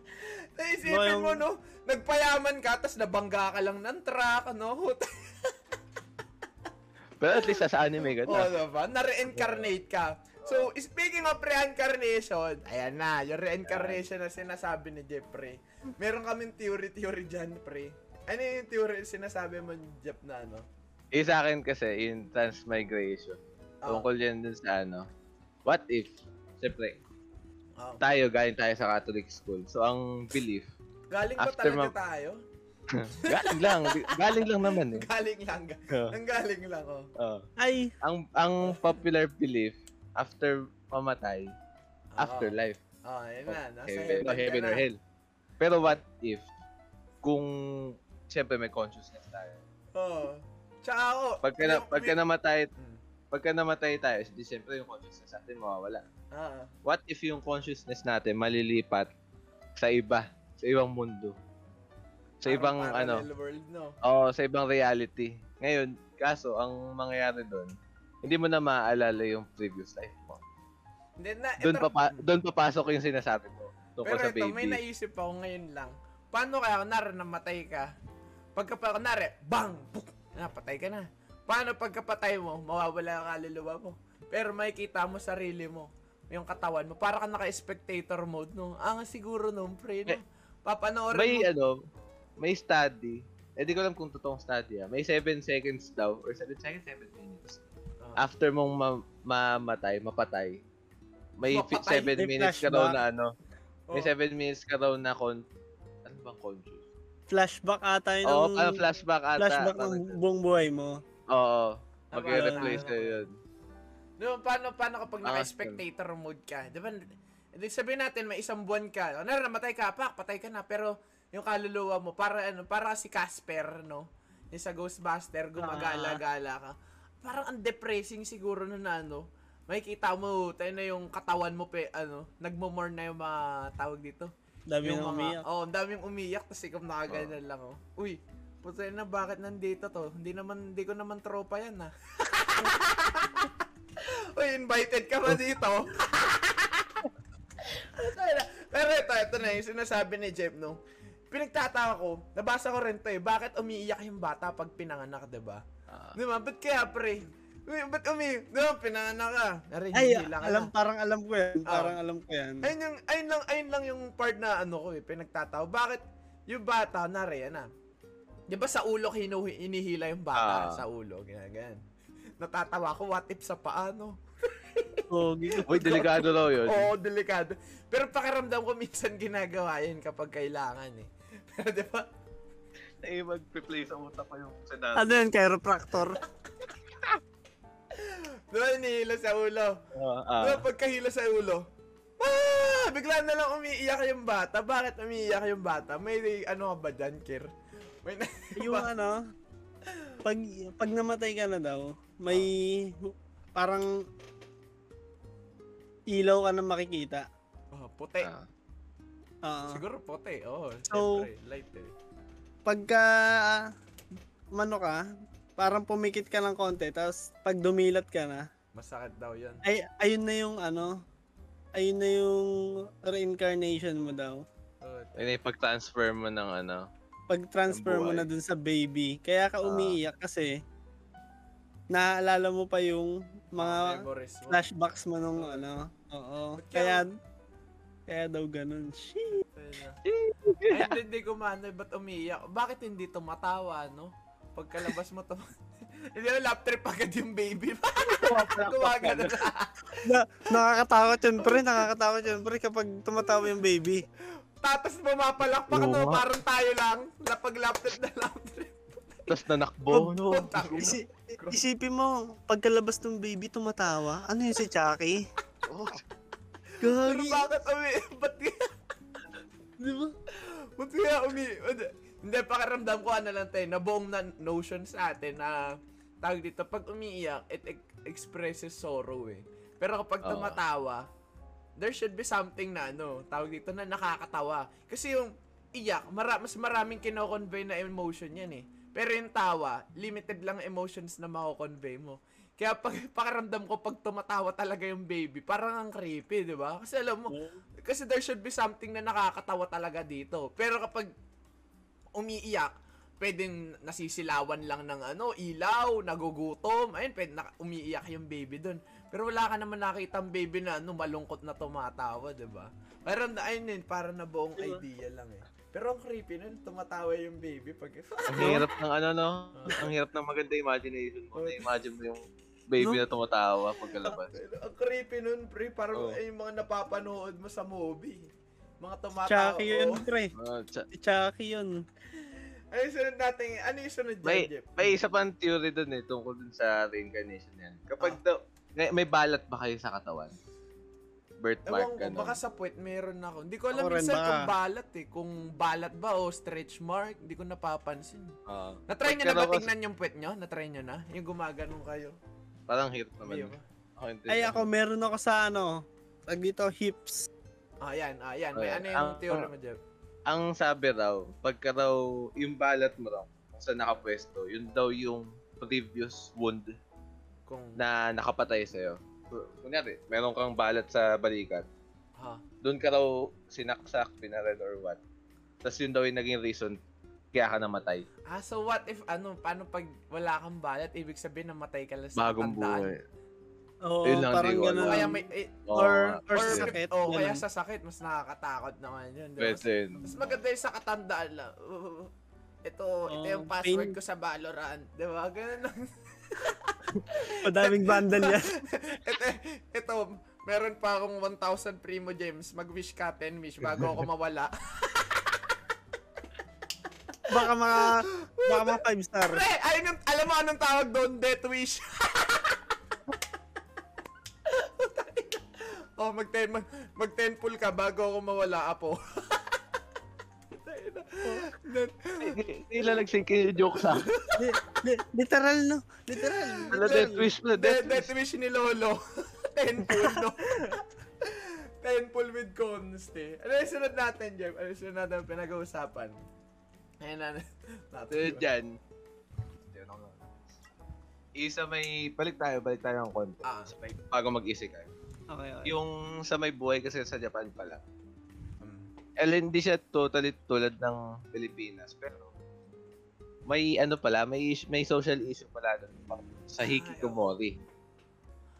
(laughs) Naisipin No, yung- mo, no? Nagpayaman ka, tapos nabangga ka lang ng truck, ano? (laughs) Pero at least sa anime ka Oo, na. diba? Na-reincarnate ka. So, speaking of reincarnation, ayan na, yung reincarnation na sinasabi ni Jeffrey. Meron kaming theory-theory dyan, pre. Ano yung theory sinasabi mo, Jeff, na ano? Eh sa akin kasi, in transmigration, Oh. tungkol yan dun sa ano, what if, siyempre, Oh. tayo, galing tayo sa Catholic school. So, ang belief, Galing ba After talaga ma- tayo? (laughs) galing lang, galing lang naman eh. (laughs) Galing lang. Ang galing lang, oh. Oo. Ay, ang ang popular belief, after mamatay, Oo. afterlife. Oh, ayun na. Nasa heaven, heaven, heaven or na. hell. Pero what if, kung, siyempre may consciousness tayo. Oo. Tsaka ako. Pagka, na, pagka namatay, Hmm. Pagka namatay tayo, di siyempre yung consciousness natin mawawala. Ah, What if yung consciousness natin malilipat sa iba, sa ibang mundo? Sa parang ibang ano, world, no? oh, sa ibang reality. Ngayon, kaso ang mangyayari doon, hindi mo na maaalala yung previous life mo. Hindi na, Doon papa doon papasok yung sinasabi mo tungkol Pero sa ito, baby. may naisip ako ngayon lang. Paano kaya, kunwari, namatay ka? Pagka, pa- kunwari, bang! Puk! Na, patay ka na. Paano pagkapatay mo, mawawala ang kaluluwa mo? Pero makikita mo sarili mo, yung katawan mo, para ka naka-spectator mode, no? Ah, nga siguro, no, pre, no? Eh, Papanoorin may mo. ano, may study. Eh di ko alam kung totoong study ah. May 7 seconds daw or 7 seconds, 7 minutes. Ah. After mong ma- mamatay, mapatay. May Mapatay? 7 May minutes ka daw na ano. May Oh. 7 minutes ka daw na con ano bang conscious? flashback ata yun Oo, ng, flashback ata. flashback ng buong buhay mo. Oo. Ah, Mag-replace kayo yun. No, paano, paano kapag Ah, naka-spectator mode ka? Di ba? Di sabihin natin, may isang buwan ka. Ano, namatay ka, pak, patay ka na. Pero, yung kaluluwa mo, para ano, para si Casper, no? Yung sa Ghostbuster, gumagala-gala ka. Parang ang depressing siguro na na, ano. Makikita mo, tayo na yung katawan mo, pe, ano, nagmumorn na yung mga tawag dito. Dami yung nang umiyak. Oh, ang daming umiyak, tapos ikaw nakaganyan lang, oh. Uy, puta na, bakit nandito to? Hindi naman, hindi ko naman tropa yan, ah. (laughs) Uy, invited ka ba dito? (laughs) Pero ito, ito na yung sinasabi ni Jeff, no? Pinagtataka ko, nabasa ko rin to eh, bakit umiiyak yung bata pag pinanganak, 'di ba? Ah. Di ba? Ba't kaya, pre? Uy, ba't umi? No, pinana ka. Nari, Ay, ka alam, na. parang alam ko yan. Ah. Parang alam ko yan. Ayun yung, ayun lang, ayun lang yung part na ano ko eh, pinagtatawa. Bakit yung bata, nari, ano? Di ba sa ulo hinu, inihila yung bata Ah. sa ulo, ganyan. Natatawa ko, what if sa paano? Pogi. (laughs) Uy, delikado raw yun. Oo, delikado. Pero pakiramdam ko minsan ginagawa yun kapag kailangan eh. (laughs) Pero di ba? Eh, mag-play sa utak ko yung scenario. Ano yan, chiropractor? (laughs) Di ba inihila sa ulo? Ah, Di ba pagkahila sa ulo? Ah! Bigla na lang umiiyak yung bata. Bakit umiiyak yung bata? May ano ba dyan, Kir? May na... (laughs) yung (laughs) ano, pag, pag namatay ka na daw, may parang ilaw ka na makikita. Oh, puti. ah. Oo. Siguro puti. Oh, So- syempre. Light eh. pagka mano ka, parang pumikit ka ng konti, tapos pag dumilat ka na, Masakit daw yun. ay ayun na yung ano, ayun na yung reincarnation mo daw. Oh, Yun yung pag-transfer mo ng ano. Pag-transfer mo na dun sa baby. Kaya ka Ah. umiiyak kasi naaalala mo pa yung mga mo. flashbacks mo nung ano. Oo. Kaya kaya daw ganun. Shit. Ay, hindi ko maano, ba't umiiyak? Bakit hindi tumatawa, no? Pagkalabas mo to, (laughs) hindi na lap trip agad yung baby. (laughs) Gumagano na. Na, nakakatakot yun pre, nakakatakot yun pre kapag tumatawa yung baby. Tapos pumapalakpak, Oo no? Parang tayo lang. Lapag lap trip na lap trip. Tapos nanakbo. no? Putang ina. Isi, isipin mo, pagkalabas ng baby tumatawa, ano yun si Chucky? Oh, Pero Gagi. bakit umi... Ba't kaya... Di ba? Ba't kaya umi... Hindi, pakiramdam ko ano lang tayo, na buong na notion sa atin na tawag dito, pag umiiyak, it ex- expresses sorrow eh. Pero kapag Oo. tumatawa, there should be something na ano, tawag dito na nakakatawa. Kasi yung iyak, mara- mas maraming kino-convey na emotion yan eh. Pero yung tawa, limited lang emotions na mako-convey mo. Kaya pag (laughs) pakiramdam ko pag tumatawa talaga yung baby, parang ang creepy, di ba? Kasi alam mo, kasi there should be something na nakakatawa talaga dito. Pero kapag umiiyak, pwedeng nasisilawan lang ng ano, ilaw, nagugutom, ayun, pwede na, umiiyak yung baby dun. Pero wala ka naman nakita ang baby na ano, malungkot na tumatawa, di ba? Parang, ayun yun, parang nabuong Diba? idea lang eh. Pero ang creepy nun, tumatawa yung baby pag... (laughs) ang hirap ng ano, no? Ang hirap ng maganda imagination mo. Na-imagine mo yung baby na tumatawa pagkalabas. ang creepy nun, pre, parang ay, yung mga napapanood mo sa movie. Mga tumatawa. Chucky yun pre. Si Chucky yun. Ano yung sunod natin? Ano yung sunod dyan, may, Jeff? may isa pang theory dun eh, tungkol dun sa reincarnation yan. Kapag Ah. daw, may, may balat ba kayo sa katawan? Birthmark, Ewan ko, baka sa puwet meron ako. Hindi ko alam Ako rin, minsan kung balat eh. Kung balat ba o stretch mark, hindi ko napapansin. Ah. Natry nyo na ba tingnan yung puwet nyo? Natry nyo na? Yung gumaganon kayo? Parang hirap naman. Ba? Ako hindi. Ay ako, meron ako sa ano, tag dito, hips. Ah, yan. Ah, yan. May Ayan. ano yung Ang- theory ang- mo, Jeff? Ang sabi raw, pagka raw yung balat mo raw, kung saan nakapwesto, yun daw yung previous wound Kung... na nakapatay sa'yo. Kunyari, meron kang balat sa balikat. Ha? Doon ka raw sinaksak, pinared or what. Tapos yun daw yung naging reason kaya ka namatay. Ah, so what if, ano, paano pag wala kang balat, ibig sabihin namatay ka lang sa Bagong katandaan? buhay. Oo, Yun lang, parang ganun. O kaya may... Eh, Oo Or, or or, sa sakit. oh, kaya sa sakit, mas nakakatakot naman yun. di ba? Pwede yun. Mas maganda yung sa katandaan lang. Uh, ito, ito Oh, yung password pain. ko sa Valorant. Di ba? Ganun lang. (laughs) (laughs) Madaming bundle yan. (laughs) ito, ito, meron pa akong 1,000 Primo Gems. Mag-wish ka 10 wish bago ako mawala. (laughs) Baka mga, baka mga 5 star. Pre, ayun alam mo anong tawag doon? Death wish. oh, mag 10 mag, mag 10 pull ka bago ako mawala, apo. Ilalagsing kayo yung joke sa literal no? Literal. Ano, literal. death wish mo, De- death death wish. ni Lolo. (laughs) 10 pull, no? 10 pull with conste. Ano yung sunod natin, Jeff? Ano yung sunod natin pinag-uusapan? Ayun na. Yun dyan. Isa may, balik tayo, balik tayo ng konti. Ah. Sa may, bago mag-isip kayo. Okay, okay. Yung sa may buhay kasi sa Japan pala. Eh, hindi siya totally tulad ng Pilipinas. Pero, may ano pala, may, is- may social issue pala doon. Sa Ay, hikikomori.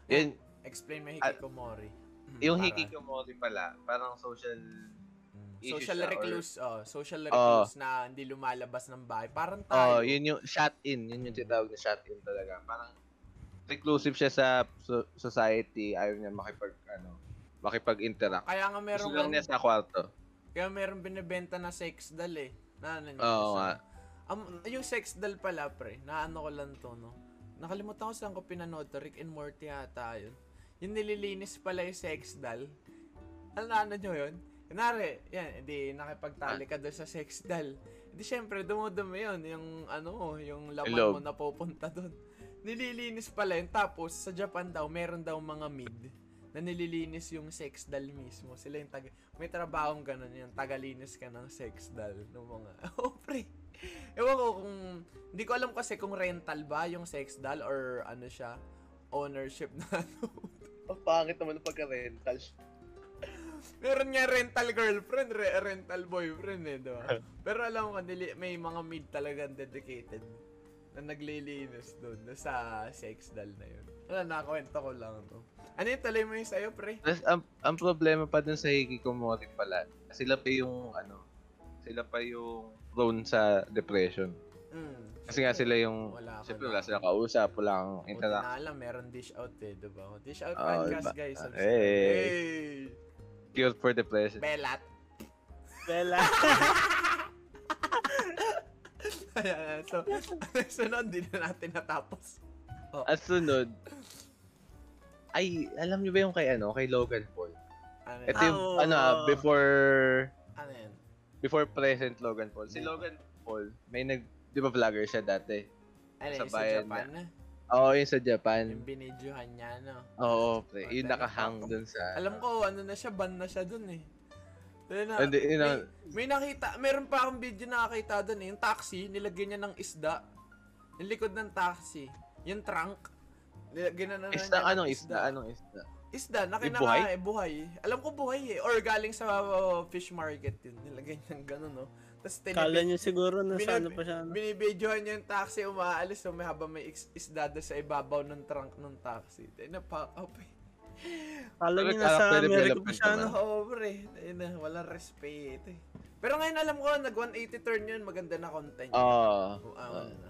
Yun, Explain mo Ah, hikikomori. Mm, yung para- hikikomori pala, parang social Mm, issue Social siya or- recluse, oh, social recluse na hindi lumalabas ng bahay. Parang tayo. Oh, yun yung shut in, yun yung tinatawag na shut in talaga. Parang reclusive siya sa so- society, ayaw niya makipag ano, makipag-interact. Kaya nga Gusto meron lang niya sa kwarto. Kaya meron binebenta na sex doll eh. Na ano niyo? Oo nga. Am- yung sex doll pala pre, naano ko lang to no. Nakalimutan ko saan ko pinanood to, Rick and Morty yata yun. Yung nililinis pala yung sex doll. Ano na ano nyo yun? Kunwari, yan, hindi nakipagtali ka doon sa sex doll. Hindi syempre, dumudumi yun, yung ano, yung laman Loob. mo napupunta doon. Nililinis pala yun, tapos sa Japan daw, meron daw mga mid na nililinis yung sex doll mismo. Sila yung taga... May trabahong ganun yung tagalinis ka ng sex doll ng mga... (laughs) Oh, pre. Ewan ko kung... Hindi ko alam kasi kung rental ba yung sex doll or ano siya, ownership na (laughs) ano. Ang pangit naman pagka-rental. Meron nga rental girlfriend, re- rental boyfriend eh, di ba? (laughs) Pero alam ko, nili- may mga mid talagang dedicated na naglilinis doon sa sex doll na yun. Wala, nakakwento ko lang to. Ano yung tuloy mo yung sa'yo, pre? Tapos ang, ang problema pa dun sa hikikomori pala, sila pa yung ano, sila pa yung prone sa depression. Mm. Kasi nga sila yung, Wala ka siyempre wala silang kausap, wala kang Buti interact. na alam, meron dish out eh, di ba? Dish out Oh, podcast, diba? guys. Hey. Hey! Cure for depression. Belat. Bella. (laughs) Ayan, so, (laughs) sunod, hindi na natin natapos. At sunod, ay, alam niyo ba yung kay ano, kay Logan Paul? Ano, Ito yun? yung, Ah, ano, oo. before, ano before present Logan Paul. Si Logan Paul, may nag, di ba vlogger siya dati? Ano Sa sa Japan na? Oo, yung sa Japan. Yung binidyohan niya, no? Oo, pre. Oh, Yung tayo nakahang dun sa... Alam ko, ano na siya, ban na siya dun eh. Dahil na, Hindi, yun may, ang- may nakita, meron pa akong video na nakita dun eh. Yung taxi, nilagyan niya ng isda. Yung likod ng taxi. Yung trunk. Nilagyan na na Isda, niya ng anong isda? Anong isda? Isda, na Yung kinaka, buhay? buhay. Alam ko buhay eh. Or galing sa uh, fish market yun. Nilagay niyang gano'n, no? Tapos Kala niyo siguro na sa Binab- ano pa siya. ano? binibidyohan niya yung taxi, umaalis, so may habang may is- isda doon sa ibabaw ng trunk ng taxi. Tayo na pack up eh. Kala niyo na sa America pa siya? Oo, pre. Tayo na, walang respeto eh. Pero ngayon alam ko, nag 180 turn yun, maganda na content. Oo. Ah, ano na.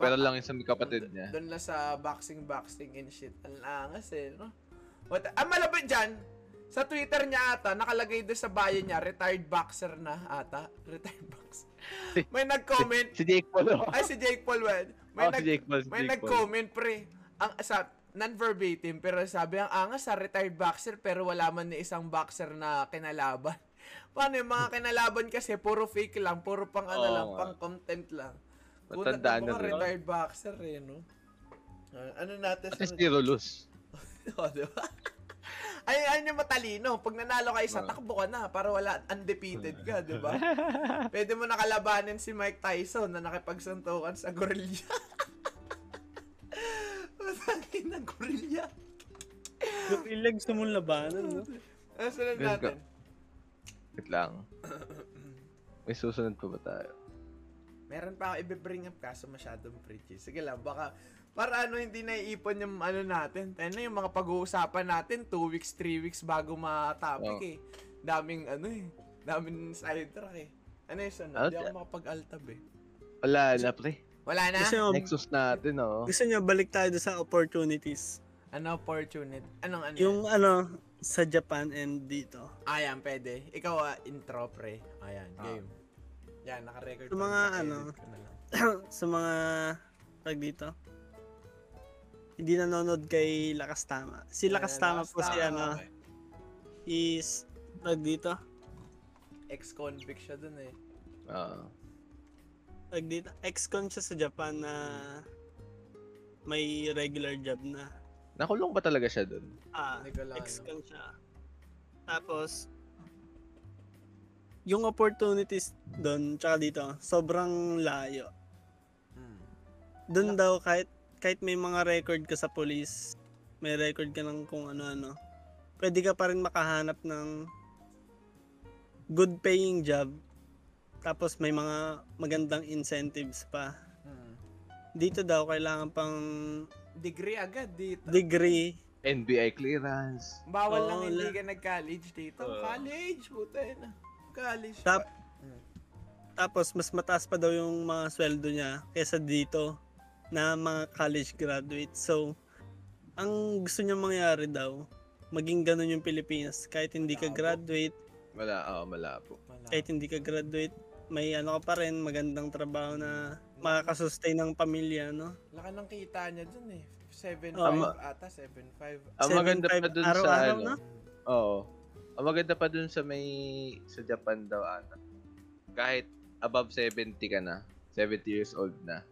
pero lang yung sa kapatid niya. Doon lang sa boxing, boxing and shit. Ang angas eh, no? What, ah, malapit dyan, sa Twitter niya ata, nakalagay doon sa bio niya, retired boxer na ata. (laughs) Retired boxer. May nag-comment, Si Jake Paul. oh. ay si Jake Paul, man. May, Oh, nag, si Jake Paul, si may nag-comment, pre. Ang, sa, non-verbatim, pero sabi ang angas sa retired boxer, pero wala man ni isang boxer na kinalaban. (laughs) Paano yung mga kinalaban kasi, puro fake lang, puro pang ano Oo lang, pang content lang. Matandaan na rin. retired boxer eh, no? Ah, ano natin At least zero lose. (laughs) Oh, di ba? Ay, ayun yung matalino. Pag nanalo ka isa, Oo. takbo ka na para wala undefeated ka, di ba? (laughs) Pwede mo nakalabanin si Mike Tyson na nakipagsuntukan sa gorilla. Matangin na gorilla. Gorilla gusto mong labanan, no? Ano sunod Let's natin? Wait lang. May susunod pa ba tayo? Meron pa ako i-bring up kaso masyadong preachy. Sige lang, baka para ano hindi naiipon yung ano natin. Tayo na yung mga pag-uusapan natin 2 weeks, 3 weeks bago ma-topic Oo. eh. Daming ano eh. Daming sidetrack eh. Ano yung sunod? Ah, Hindi ako makapag-altab eh. Wala na, pre. Wala na? Gusto Nexus natin, oh. gusto niyo balik tayo sa opportunities. Ano opportunity? Anong ano? Yung ano, sa Japan and dito. Ayan, pwede. Ikaw ah, intro pre. Ayan, Ah. game. Yan, naka-record. Yung pa, mga ano, na lang. (clears throat) sa mga tag dito. Hindi nanonood kay Lakas Tama. Si Lakas Tama po si Tama, ano, okay. is tag dito. Ex-convict siya dun eh. Oo. Tag dito. Ex-con siya sa Japan na may regular job na. Nakulong ba talaga siya dun? Ah, ex-con siya. Tapos, yung opportunities doon, tsaka dito, sobrang layo. Hmm. Doon daw kahit kahit may mga record ka sa police, may record ka ng kung ano-ano, pwede ka pa rin makahanap ng good paying job. Tapos may mga magandang incentives pa. Hmm. Dito daw kailangan pang degree agad dito. Degree. NBI clearance. Bawal Oo, lang hindi ka nag-college dito. Oo. college, puta na. College. Tap- pa. Mm. Tapos mas mataas pa daw yung mga sweldo niya kaysa dito na mga college graduate. So, ang gusto niya mangyari daw, maging ganun yung Pilipinas. Kahit hindi ka Labo. graduate, Wala, oh, malabo. Wala. kahit hindi ka graduate, may ano ka pa rin, magandang trabaho na makakasustain ng pamilya, no? Laka ng kita niya dun eh. 7.5 Oo. ata, 7.5. Ang maganda pa 7.5 dun sa araw-araw, ano. no? Oo. Ang maganda pa dun sa may sa Japan daw ata. Kahit above 70 ka na, 70 years old na.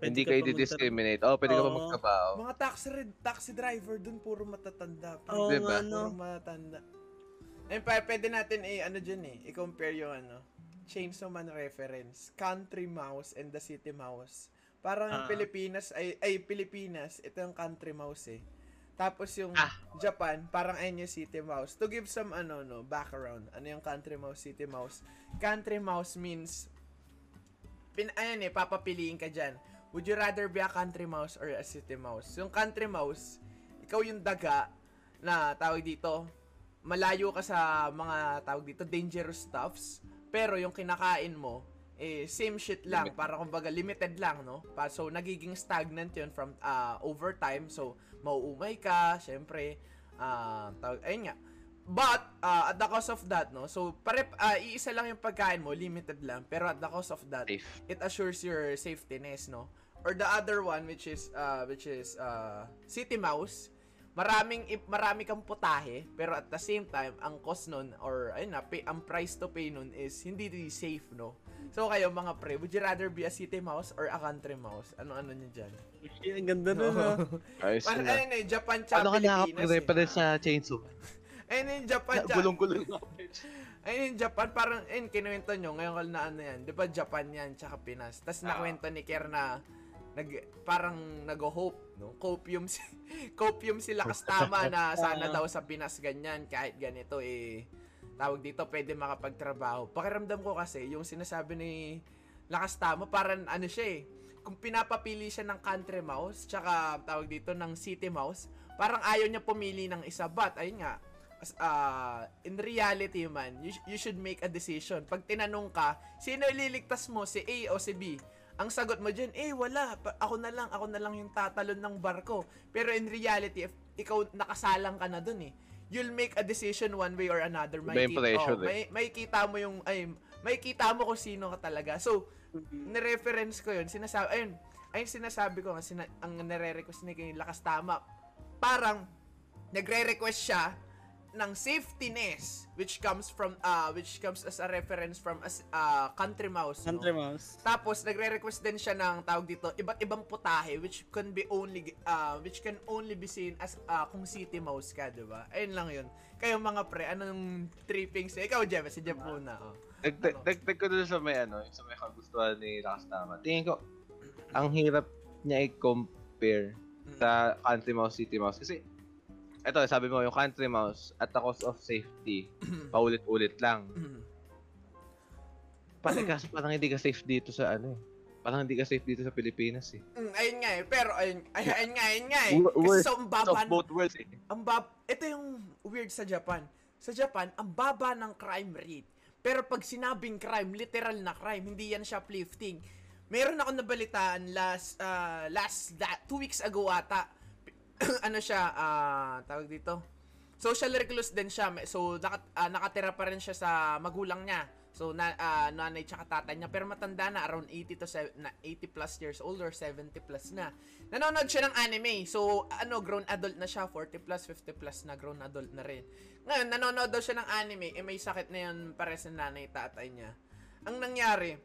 Pwede hindi ka kayo di-discriminate. Oh, pwede ka pa magtrabaho. Mga taxi, taxi driver dun, puro matatanda. pa. Oo Diba? nga, no? Puro matatanda. Ayun pwede natin eh, ano dyan eh, i-compare yung ano, Chainsaw Man reference, Country Mouse and the City Mouse. Parang Ah. Pilipinas, ay, ay, Pilipinas, ito yung Country Mouse eh. Tapos yung Ah. Japan, parang ayun yung City Mouse. To give some ano no, background, ano yung Country Mouse, City Mouse. Country Mouse means, pin, ayan eh, papapiliin ka dyan. Would you rather be a country mouse or a city mouse? Yung country mouse, ikaw yung daga na tawag dito, malayo ka sa mga tawag dito, dangerous stuffs. Pero yung kinakain mo, eh, same shit lang. Limited. Para kumbaga, limited lang, no? Pa, so, nagiging stagnant yun from uh, over time. So, mauumay ka, syempre. ah tawag, ayun nga. But, uh, at the cost of that, no? So, pare, ah, iisa lang yung pagkain mo, limited lang. Pero at the cost of that, Safe. it assures your safetyness, no? Or the other one which is uh which is uh City Mouse, maraming ip- marami kang putahe, pero at the same time, ang cost nun or ayun na, pay, ang price to pay nun is hindi di safe, no? So kayo mga pre, would you rather be a city mouse or a country mouse? Ano-ano niyo diyan? Ang ganda nun, no? (laughs) Ayos Parang na. ayun eh, Japan tsaka Ano ka nakapag-reference eh. sa chainsaw? (laughs) Ayun yung Japan tsaka Gulong-gulong nga. Ayun yung Japan, parang, ayun, kinuwento nyo, ngayon na ano yan, di ba Japan yan, tsaka Pinas. Tapos Ah. nakwento ni Kier na, nag, parang nag-hope, no? Copium, si, (laughs) copium sila kastama na sana daw sa Pinas ganyan, kahit ganito eh, tawag dito, pwede makapagtrabaho. Pakiramdam ko kasi, yung sinasabi ni Lakas Tama, parang ano siya eh, kung pinapapili siya ng country mouse, tsaka tawag dito ng city mouse, parang ayaw niya pumili ng isa. But, ayun nga, ah, in reality man, you, you should make a decision. Pag tinanong ka, sino ililigtas mo, si A o si B? Ang sagot mo dyan, eh wala, pa- ako na lang, ako na lang yung tatalon ng barko. Pero in reality, if ikaw nakasalang ka na dun eh, you'll make a decision one way or another. Iba yung pressure eh. may, may kita mo yung, ay, may kita mo kung sino ka talaga. So, nireference ko yun, sinasabi, ayun, ayun sinasabi ko, sina, ang nire-request ni kay Lakas Tama, parang, nagre-request siya ng safetyness which comes from uh which comes as a reference from as uh, country mouse no? Country mouse. Tapos nagre-request din siya ng tawag dito, iba't ibang putahe which can be only uh, which can only be seen as uh, kung city mouse ka, 'di ba? Ayun lang 'yun. Kayo mga pre, anong trippings? Ikaw, Jeff, si Jeff muna. Oh. Dagdag dagdag ko dun sa may ano, sa may kagustuhan ni Lakas Tama. Tingin ko, ang hirap niya i-compare Mm. sa Country Mouse, City Mouse. Kasi, eto, sabi mo, yung Country Mouse, at the cost of safety, (clears throat) paulit-ulit lang. Pati kaso parang hindi ka safe dito sa ano eh. Parang hindi ka safe dito sa Pilipinas eh. Mm, ayun nga eh. Pero ayun, ayun, ayun nga, ayun nga eh. Kasi so, ang Of baba, both worlds eh. ang bab, ito yung weird sa Japan. Sa Japan, ang baba ng crime rate. Pero pag sinabing crime, literal na crime, hindi yan shoplifting. Meron ako nabalitaan last, uh, last, da, two weeks ago ata. (clears throat) ano siya, ah, tawag dito, social recluse din siya. So, naka, ah, nakatira pa rin siya sa magulang niya. So, na, ah, nanay tsaka tatay niya. Pero matanda na, around 80 to se- na 80 plus years old or 70 plus na. Nanonood siya ng anime. So, ano, grown adult na siya. 40 plus, 50 plus na, grown adult na rin. Ngayon, nanonood daw siya ng anime. Eh, may sakit na yun para sa nanay, tatay niya. Ang nangyari,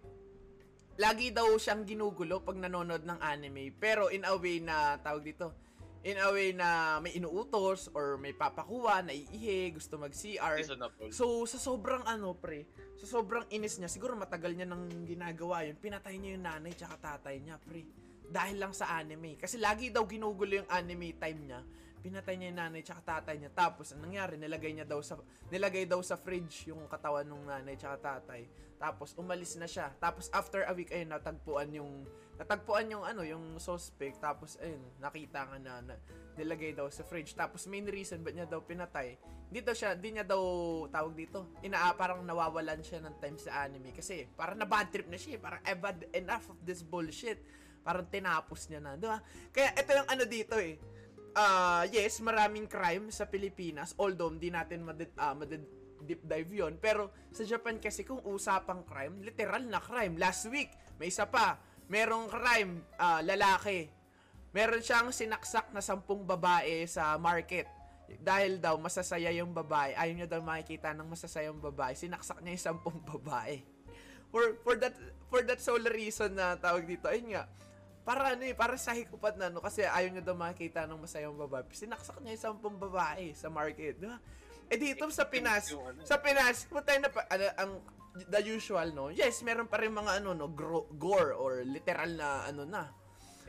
lagi daw siyang ginugulo pag nanonood ng anime. Pero in a way na, tawag dito, in a way na may inuutos or may papakuha, naiihi, gusto mag-CR. So, sa sobrang ano, pre, sa sobrang inis niya, siguro matagal niya nang ginagawa yun, pinatay niya yung nanay tsaka tatay niya, pre. Dahil lang sa anime. Kasi lagi daw ginugulo yung anime time niya. Pinatay niya yung nanay tsaka tatay niya. Tapos, ang nangyari, nilagay niya daw sa, nilagay daw sa fridge yung katawan ng nanay tsaka tatay. Tapos, umalis na siya. Tapos, after a week, ayun, natagpuan yung natagpuan yung ano, yung suspect, tapos ayun, nakita nga na, na nilagay daw sa fridge. Tapos main reason ba't niya daw pinatay, hindi daw siya, hindi niya daw tawag dito, ina parang nawawalan siya ng time sa anime kasi parang na bad trip na siya, eh. parang I've had enough of this bullshit. Parang tinapos niya na, di ba? Kaya ito yung ano dito eh. Ah, yes, maraming crime sa Pilipinas, although hindi natin madid, ah, madid, deep dive yon pero sa Japan kasi kung usapang crime, literal na crime. Last week, may isa pa, merong crime, ah, lalaki. Meron siyang sinaksak na sampung babae sa market. Dahil daw masasaya yung babae, ayaw niya daw makikita ng masasayang babae, sinaksak niya yung sampung (laughs) babae. For for that for that sole reason na tawag dito, ayun nga. Para ano eh, para sa hikupat na no kasi ayaw niya daw makita ng masayang babae. Sinaksak niya yung sampung babae sa market, di ba? Eh dito sa Pinas, ano. sa Pinas, kung tayo na pa, ano, ang the usual no. Yes, meron pa rin mga ano no, gro- gore or literal na ano na.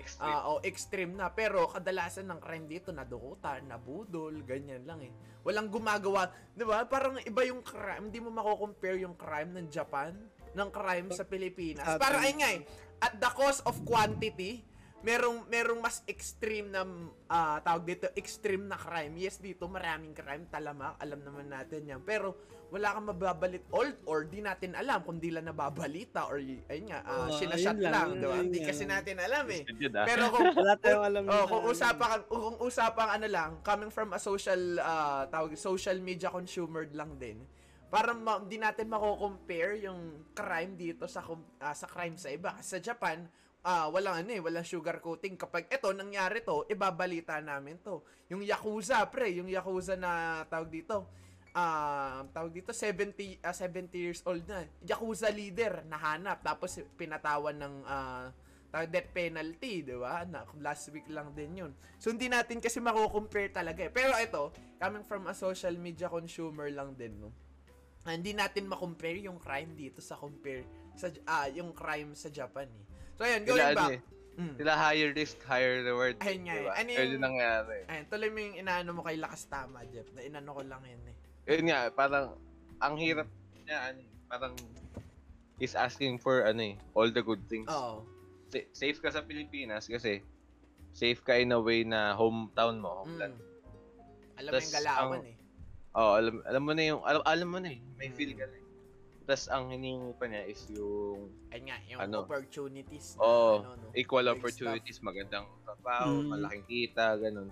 Extreme. Ah, o extreme na. Pero kadalasan ng crime dito, nadukutan, nabudol, ganyan lang eh. Walang gumagawa. Di ba? Parang iba yung crime. Hindi mo mako-compare yung crime ng Japan ng crime sa Pilipinas. Para ay nga eh, at the cost of quantity, merong merong mas extreme na ah, tawag dito extreme na crime. Yes, dito maraming crime talamak, alam naman natin 'yan. Pero wala kang mababalit or or di natin alam kung di lang nababalita or ayun nga, ah, Oo, sinashot ayun lang, lang, yun di ba? lang Hindi kasi natin alam eh. Ah. Pero kung (laughs) Wala tayong alam Oh, kung usapan kung usapan ano lang, coming from a social ah, tawag social media consumer lang din. Para ma- di natin mako-compare yung crime dito sa ah, sa crime sa iba. Kasi sa Japan, ah walang ano eh, walang sugar coating. Kapag eto nangyari to, ibabalita namin to. Yung Yakuza, pre, yung Yakuza na tawag dito. Ah, tawag dito 70 ah, 70 years old na. Yakuza leader nahanap tapos pinatawan ng ah, death penalty, di ba? Na, last week lang din yun. So, hindi natin kasi mako-compare talaga eh. Pero ito, coming from a social media consumer lang din, no? Ah, hindi natin ma-compare yung crime dito sa compare sa ah, yung crime sa Japan eh. So, ayun, going Sila, ano back. eh, Mm. Sila higher risk, higher reward. Ayun nga eh. diba? Ano Ayun yung- yung nangyari. Ayun, tuloy mo yung inaano mo kay Lakas Tama, Jeff. Na inano ko lang yun eh. Yun nga, parang, ang hirap niya, ano, eh, parang, is asking for, ano eh, all the good things. Oo. Sa- safe ka sa Pilipinas kasi, safe ka in a way na hometown mo, homeland. Mm. Alam mo yung galawan ang- eh. Oh, alam, alam mo na yung, alam, alam mo na eh, may Mm. feel ka na eh. Tapos ang hinihingi pa niya is yung Ayun nga, yung Ano? opportunities na oh, ano, no? equal Like opportunities, magandang trabaho, Mm. malaking kita, ganun.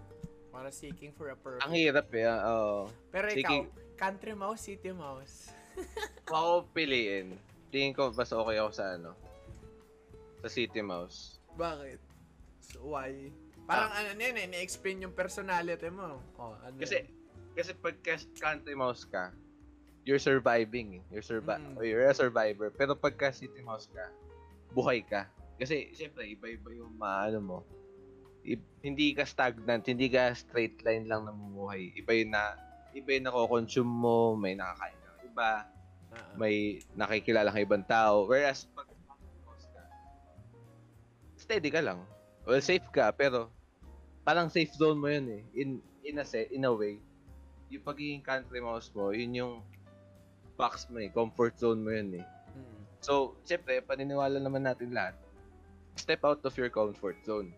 Para seeking for a purpose. Ang hirap eh, ah, oo. Pero ikaw, Seeking- country mouse, city mouse. Ako piliin, tingin ko mas okay ako sa ano, sa City Mouse. Bakit? So, why? Parang ano yun eh, ni-explain yung personality mo. Oh, ano Kasi, yun? kasi pagka country mouse ka, you're surviving eh. You're, survi- Mm. you're a survivor. Pero pagka city mouse ka, buhay ka. Kasi, syempre, iba-iba yung maano mo. I- hindi ka stagnant, hindi ka straight line lang namumuhay. Iba yung na, iba yung nako-consume mo, may nakakain ka iba, Ah, may nakikilala kang ibang tao. Whereas, pag mouse ka, steady ka lang. Well, safe ka, pero parang safe zone mo yun eh. In, in a set, in a way, yung pagiging country mouse mo, yun yung box mo eh, comfort zone mo yun eh. mm. So, syempre, paniniwala naman natin lahat, step out of your comfort zone.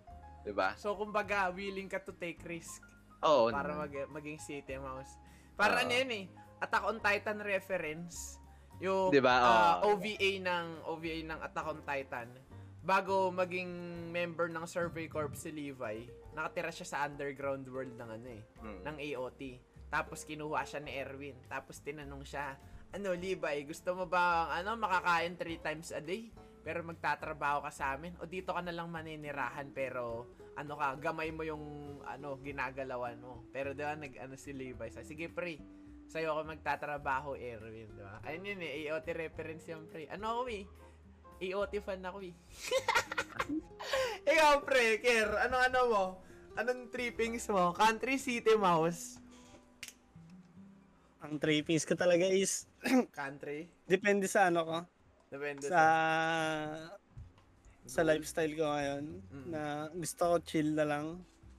ba? So, kumbaga, willing ka to take risk Oo. para naman. mag maging city mouse. Para Oo. ano yun eh, Attack on Titan reference. Yung Di ba? ah. OVA ng OVA ng Attack on Titan. Bago maging member ng Survey Corps si Levi, nakatira siya sa underground world ng ano eh, Mm. ng AOT. Tapos kinuha siya ni Erwin. Tapos tinanong siya, ano Levi, gusto mo ba ano makakain three times a day? Pero magtatrabaho ka sa amin o dito ka na lang maninirahan pero ano ka, gamay mo yung ano ginagalawan mo. Pero 'di ba nag ano si Levi, sa sige pre, sa'yo ako magtatrabaho Erwin, 'di ba? Ayun yun eh, AOT reference yung pre. Ano ako eh? AOT fan ako eh. (laughs) Ikaw pre, Ker, ano ano mo? Anong trippings mo? Country City Mouse? Ang trippings ko talaga is, (clears throat) Country? depende sa ano ko, Depende sa sa lifestyle ko ngayon, Mm. na gusto ko chill na lang.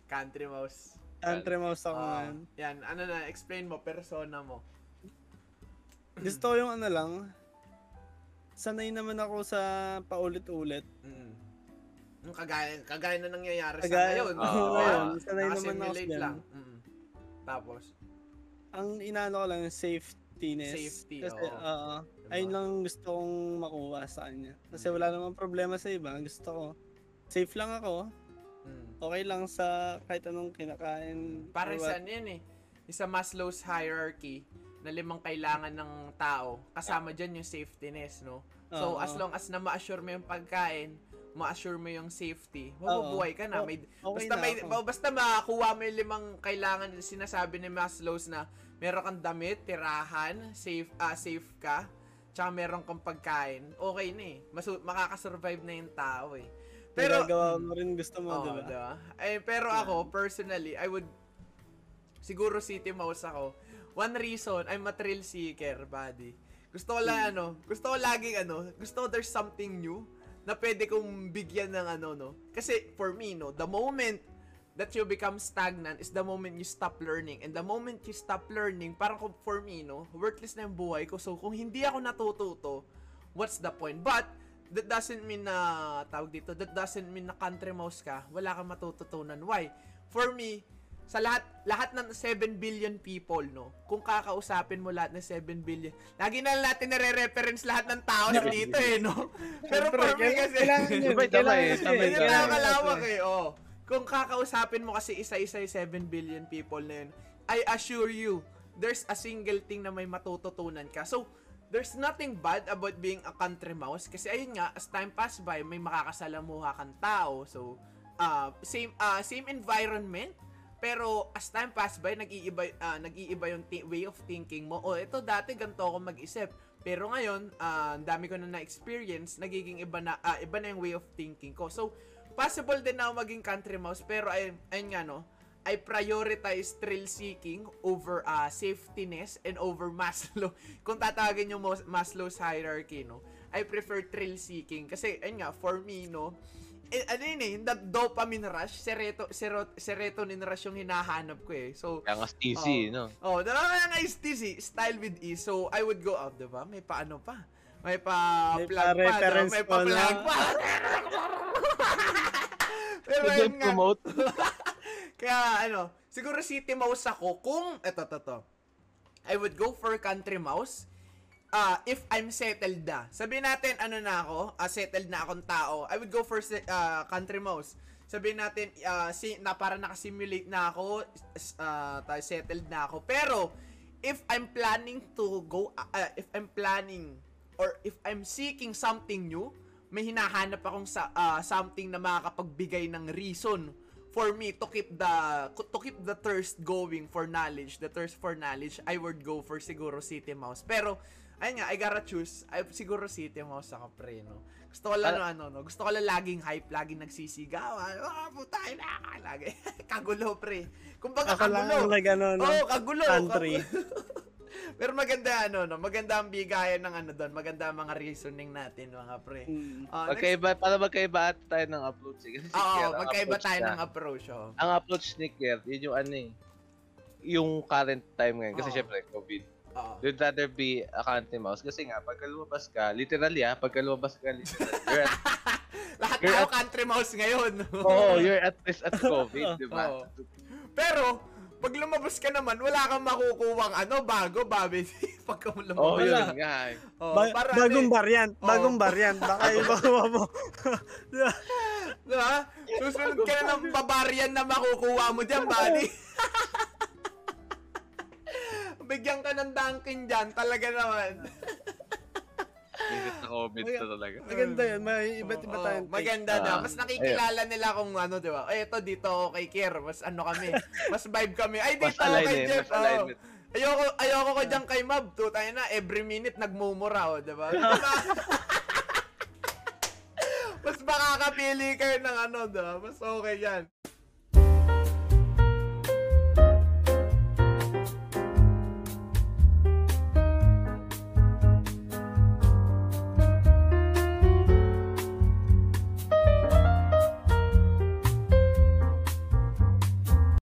Country Mouse. Country mouse ako Ah, ngayon. yan, ano na, explain mo, persona mo. (clears throat) Gusto ko yung ano lang, sanay naman ako sa paulit-ulit. Mm. Yung kagaya, kagaya na nangyayari sa Kagaya, ngayon. (laughs) Oo. oh, ngayon, Ah, sanay naman ako dyan. lang. Mm. Tapos, Ang inaano ko lang yung safetyness. Safety, Kasi, oo. oo. Diba? ayun lang gusto kong makuha sa kanya. Kasi wala namang problema sa iba. Gusto ko, safe lang ako. mm. Okay lang sa kahit anong kinakain. Para sa ano yun eh. Isa Maslow's hierarchy na limang kailangan ng tao. Kasama dyan yung safetyness, no? So, Oo. as long as na ma-assure mo yung pagkain, ma-assure mo yung safety, mabubuhay ka na. May, okay basta, na may, basta makakuha mo yung limang kailangan na sinasabi ni Maslow's na meron kang damit, tirahan, safe, ah safe ka, tsaka meron kang pagkain, okay na eh. Masu- makakasurvive na yung tao eh. Pero, Pero, mo rin gusto mo, Oo, di ba? diba? Eh, pero ako, personally, I would, siguro City Mouse ako. One reason, I'm a thrill seeker, buddy. Gusto ko lang, ano, gusto ko laging, ano, gusto ko there's something new na pwede kong bigyan ng, ano, no. Kasi, for me, no, the moment that you become stagnant is the moment you stop learning. And the moment you stop learning, parang kung for me, no, worthless na yung buhay ko. So, kung hindi ako natututo, what's the point? But, that doesn't mean na, tawag dito, that doesn't mean na country mouse ka, wala kang matututunan. Why? For me, sa lahat lahat ng 7 billion people, no? Kung kakausapin mo lahat ng 7 billion, lagi na lang natin nare-reference lahat ng tao na dito eh, no? (laughs) Pero for me kasi, kailangan yun. Sabay, Kailangan sabay, kasi. sabay, yun Kung kakausapin mo kasi isa-isa yung 7 billion people na yun, I assure you, there's a single thing na may matututunan ka. So, there's nothing bad about being a country mouse kasi ayun nga, as time pass by, may makakasalamuha kang tao. So, uh, same uh, same environment, pero as time pass by, nag-iiba, ah, nag-iiba yung thi- way of thinking mo. Oh, ito dati ganito ako mag-isip. Pero ngayon, ang dami ko na na-experience, nagiging iba na, ah, iba na yung way of thinking ko. So, possible din na ako maging country mouse, pero ay, ayun nga no, I prioritize thrill seeking over uh, safetyness and over (laughs) Maslow. Kung tatawagin yung Mas- Maslow's hierarchy, no, I prefer thrill seeking. Kasi, ayun nga, for me, no, eh, ano yun eh, that dopamine rush, sereto, serot, serotonin rush yung hinahanap ko eh. So, Kaya nga easy, no? Oh, diba kaya nga is easy, style with ease. So, I would go out, diba? May pa ano pa. May pa May plug pa, diba? pa-reference May pa pa. (laughs) (laughs) Pero Pwede yun nga, promote. (laughs) kaya ano, siguro city mouse ako kung, eto, to, to. I would go for country mouse uh, if I'm settled na. Sabihin natin, ano na ako, uh, settled na akong tao. I would go for uh, country mouse. Sabihin natin, uh, si, na para nakasimulate na ako, uh, settled na ako. Pero, if I'm planning to go, uh, if I'm planning, or if I'm seeking something new, may hinahanap akong sa, uh, something na makakapagbigay ng reason for me to keep the to keep the thirst going for knowledge, the thirst for knowledge, I would go for siguro City Mouse. Pero ayun nga, I gotta choose. I, siguro City Mouse ako pre, no. Gusto ko lang Ah. ano, no, gusto ko lang laging hype, laging nagsisigawan. Ah, putay na, lagi. (laughs) kagulo pre. Kumbaga lang kagulo. ang nag ano, no? Oo, kagulo. country. kagulo. (laughs) (laughs) Pero maganda ano, no, maganda ang bigayan ng ano doon, maganda ang mga reasoning natin, mga pre. Mm. Next- Magkaiba, para magkaiba tayo ng approach. eh. Kasi si Oo, Kier, ang magkaiba tayo niya- ng approach, oh. Ang approach ni Kier, yun yung ano eh. Yung current time ngayon. Kasi Oo. syempre, COVID. Oo. You'd rather be a country mouse. Kasi nga, pagka lumabas ka, literally ah, pagka lumabas ka, literally, you're at, (laughs) Lahat You're tayo at- country mouse ngayon. oh, (laughs) you're at risk at COVID, di ba? Oo. Pero, pag lumabas ka naman, wala kang makukuwang ano, bago, babi. (laughs) Pagka mo Oh, lumabas. yun Wala. nga eh. Oh, Ba- para bagong ano variant, Oo. bagong variant. Baka (laughs) iba mo. eh, diba? Susunod ka na ng babarian na makukuha mo dyan, buddy. (laughs) Bigyan ka ng Dunkin dyan, talaga naman. Minit na COVID na talaga. Maganda yun. May iba't iba tayong take. Maganda na. Ah, Mas nakikilala nila kung ano, di ba? Eh, ito dito ako kay Kier. Mas ano kami. (laughs) Mas vibe kami. Ay, dito ako kay eh, Jeff. with- Ayoko, ayoko ko dyan kay Mab. To, tayo na, every minute nagmumura, oh, di ba? (laughs) mas makakapili kayo ng ano, di ba? Mas okay yan.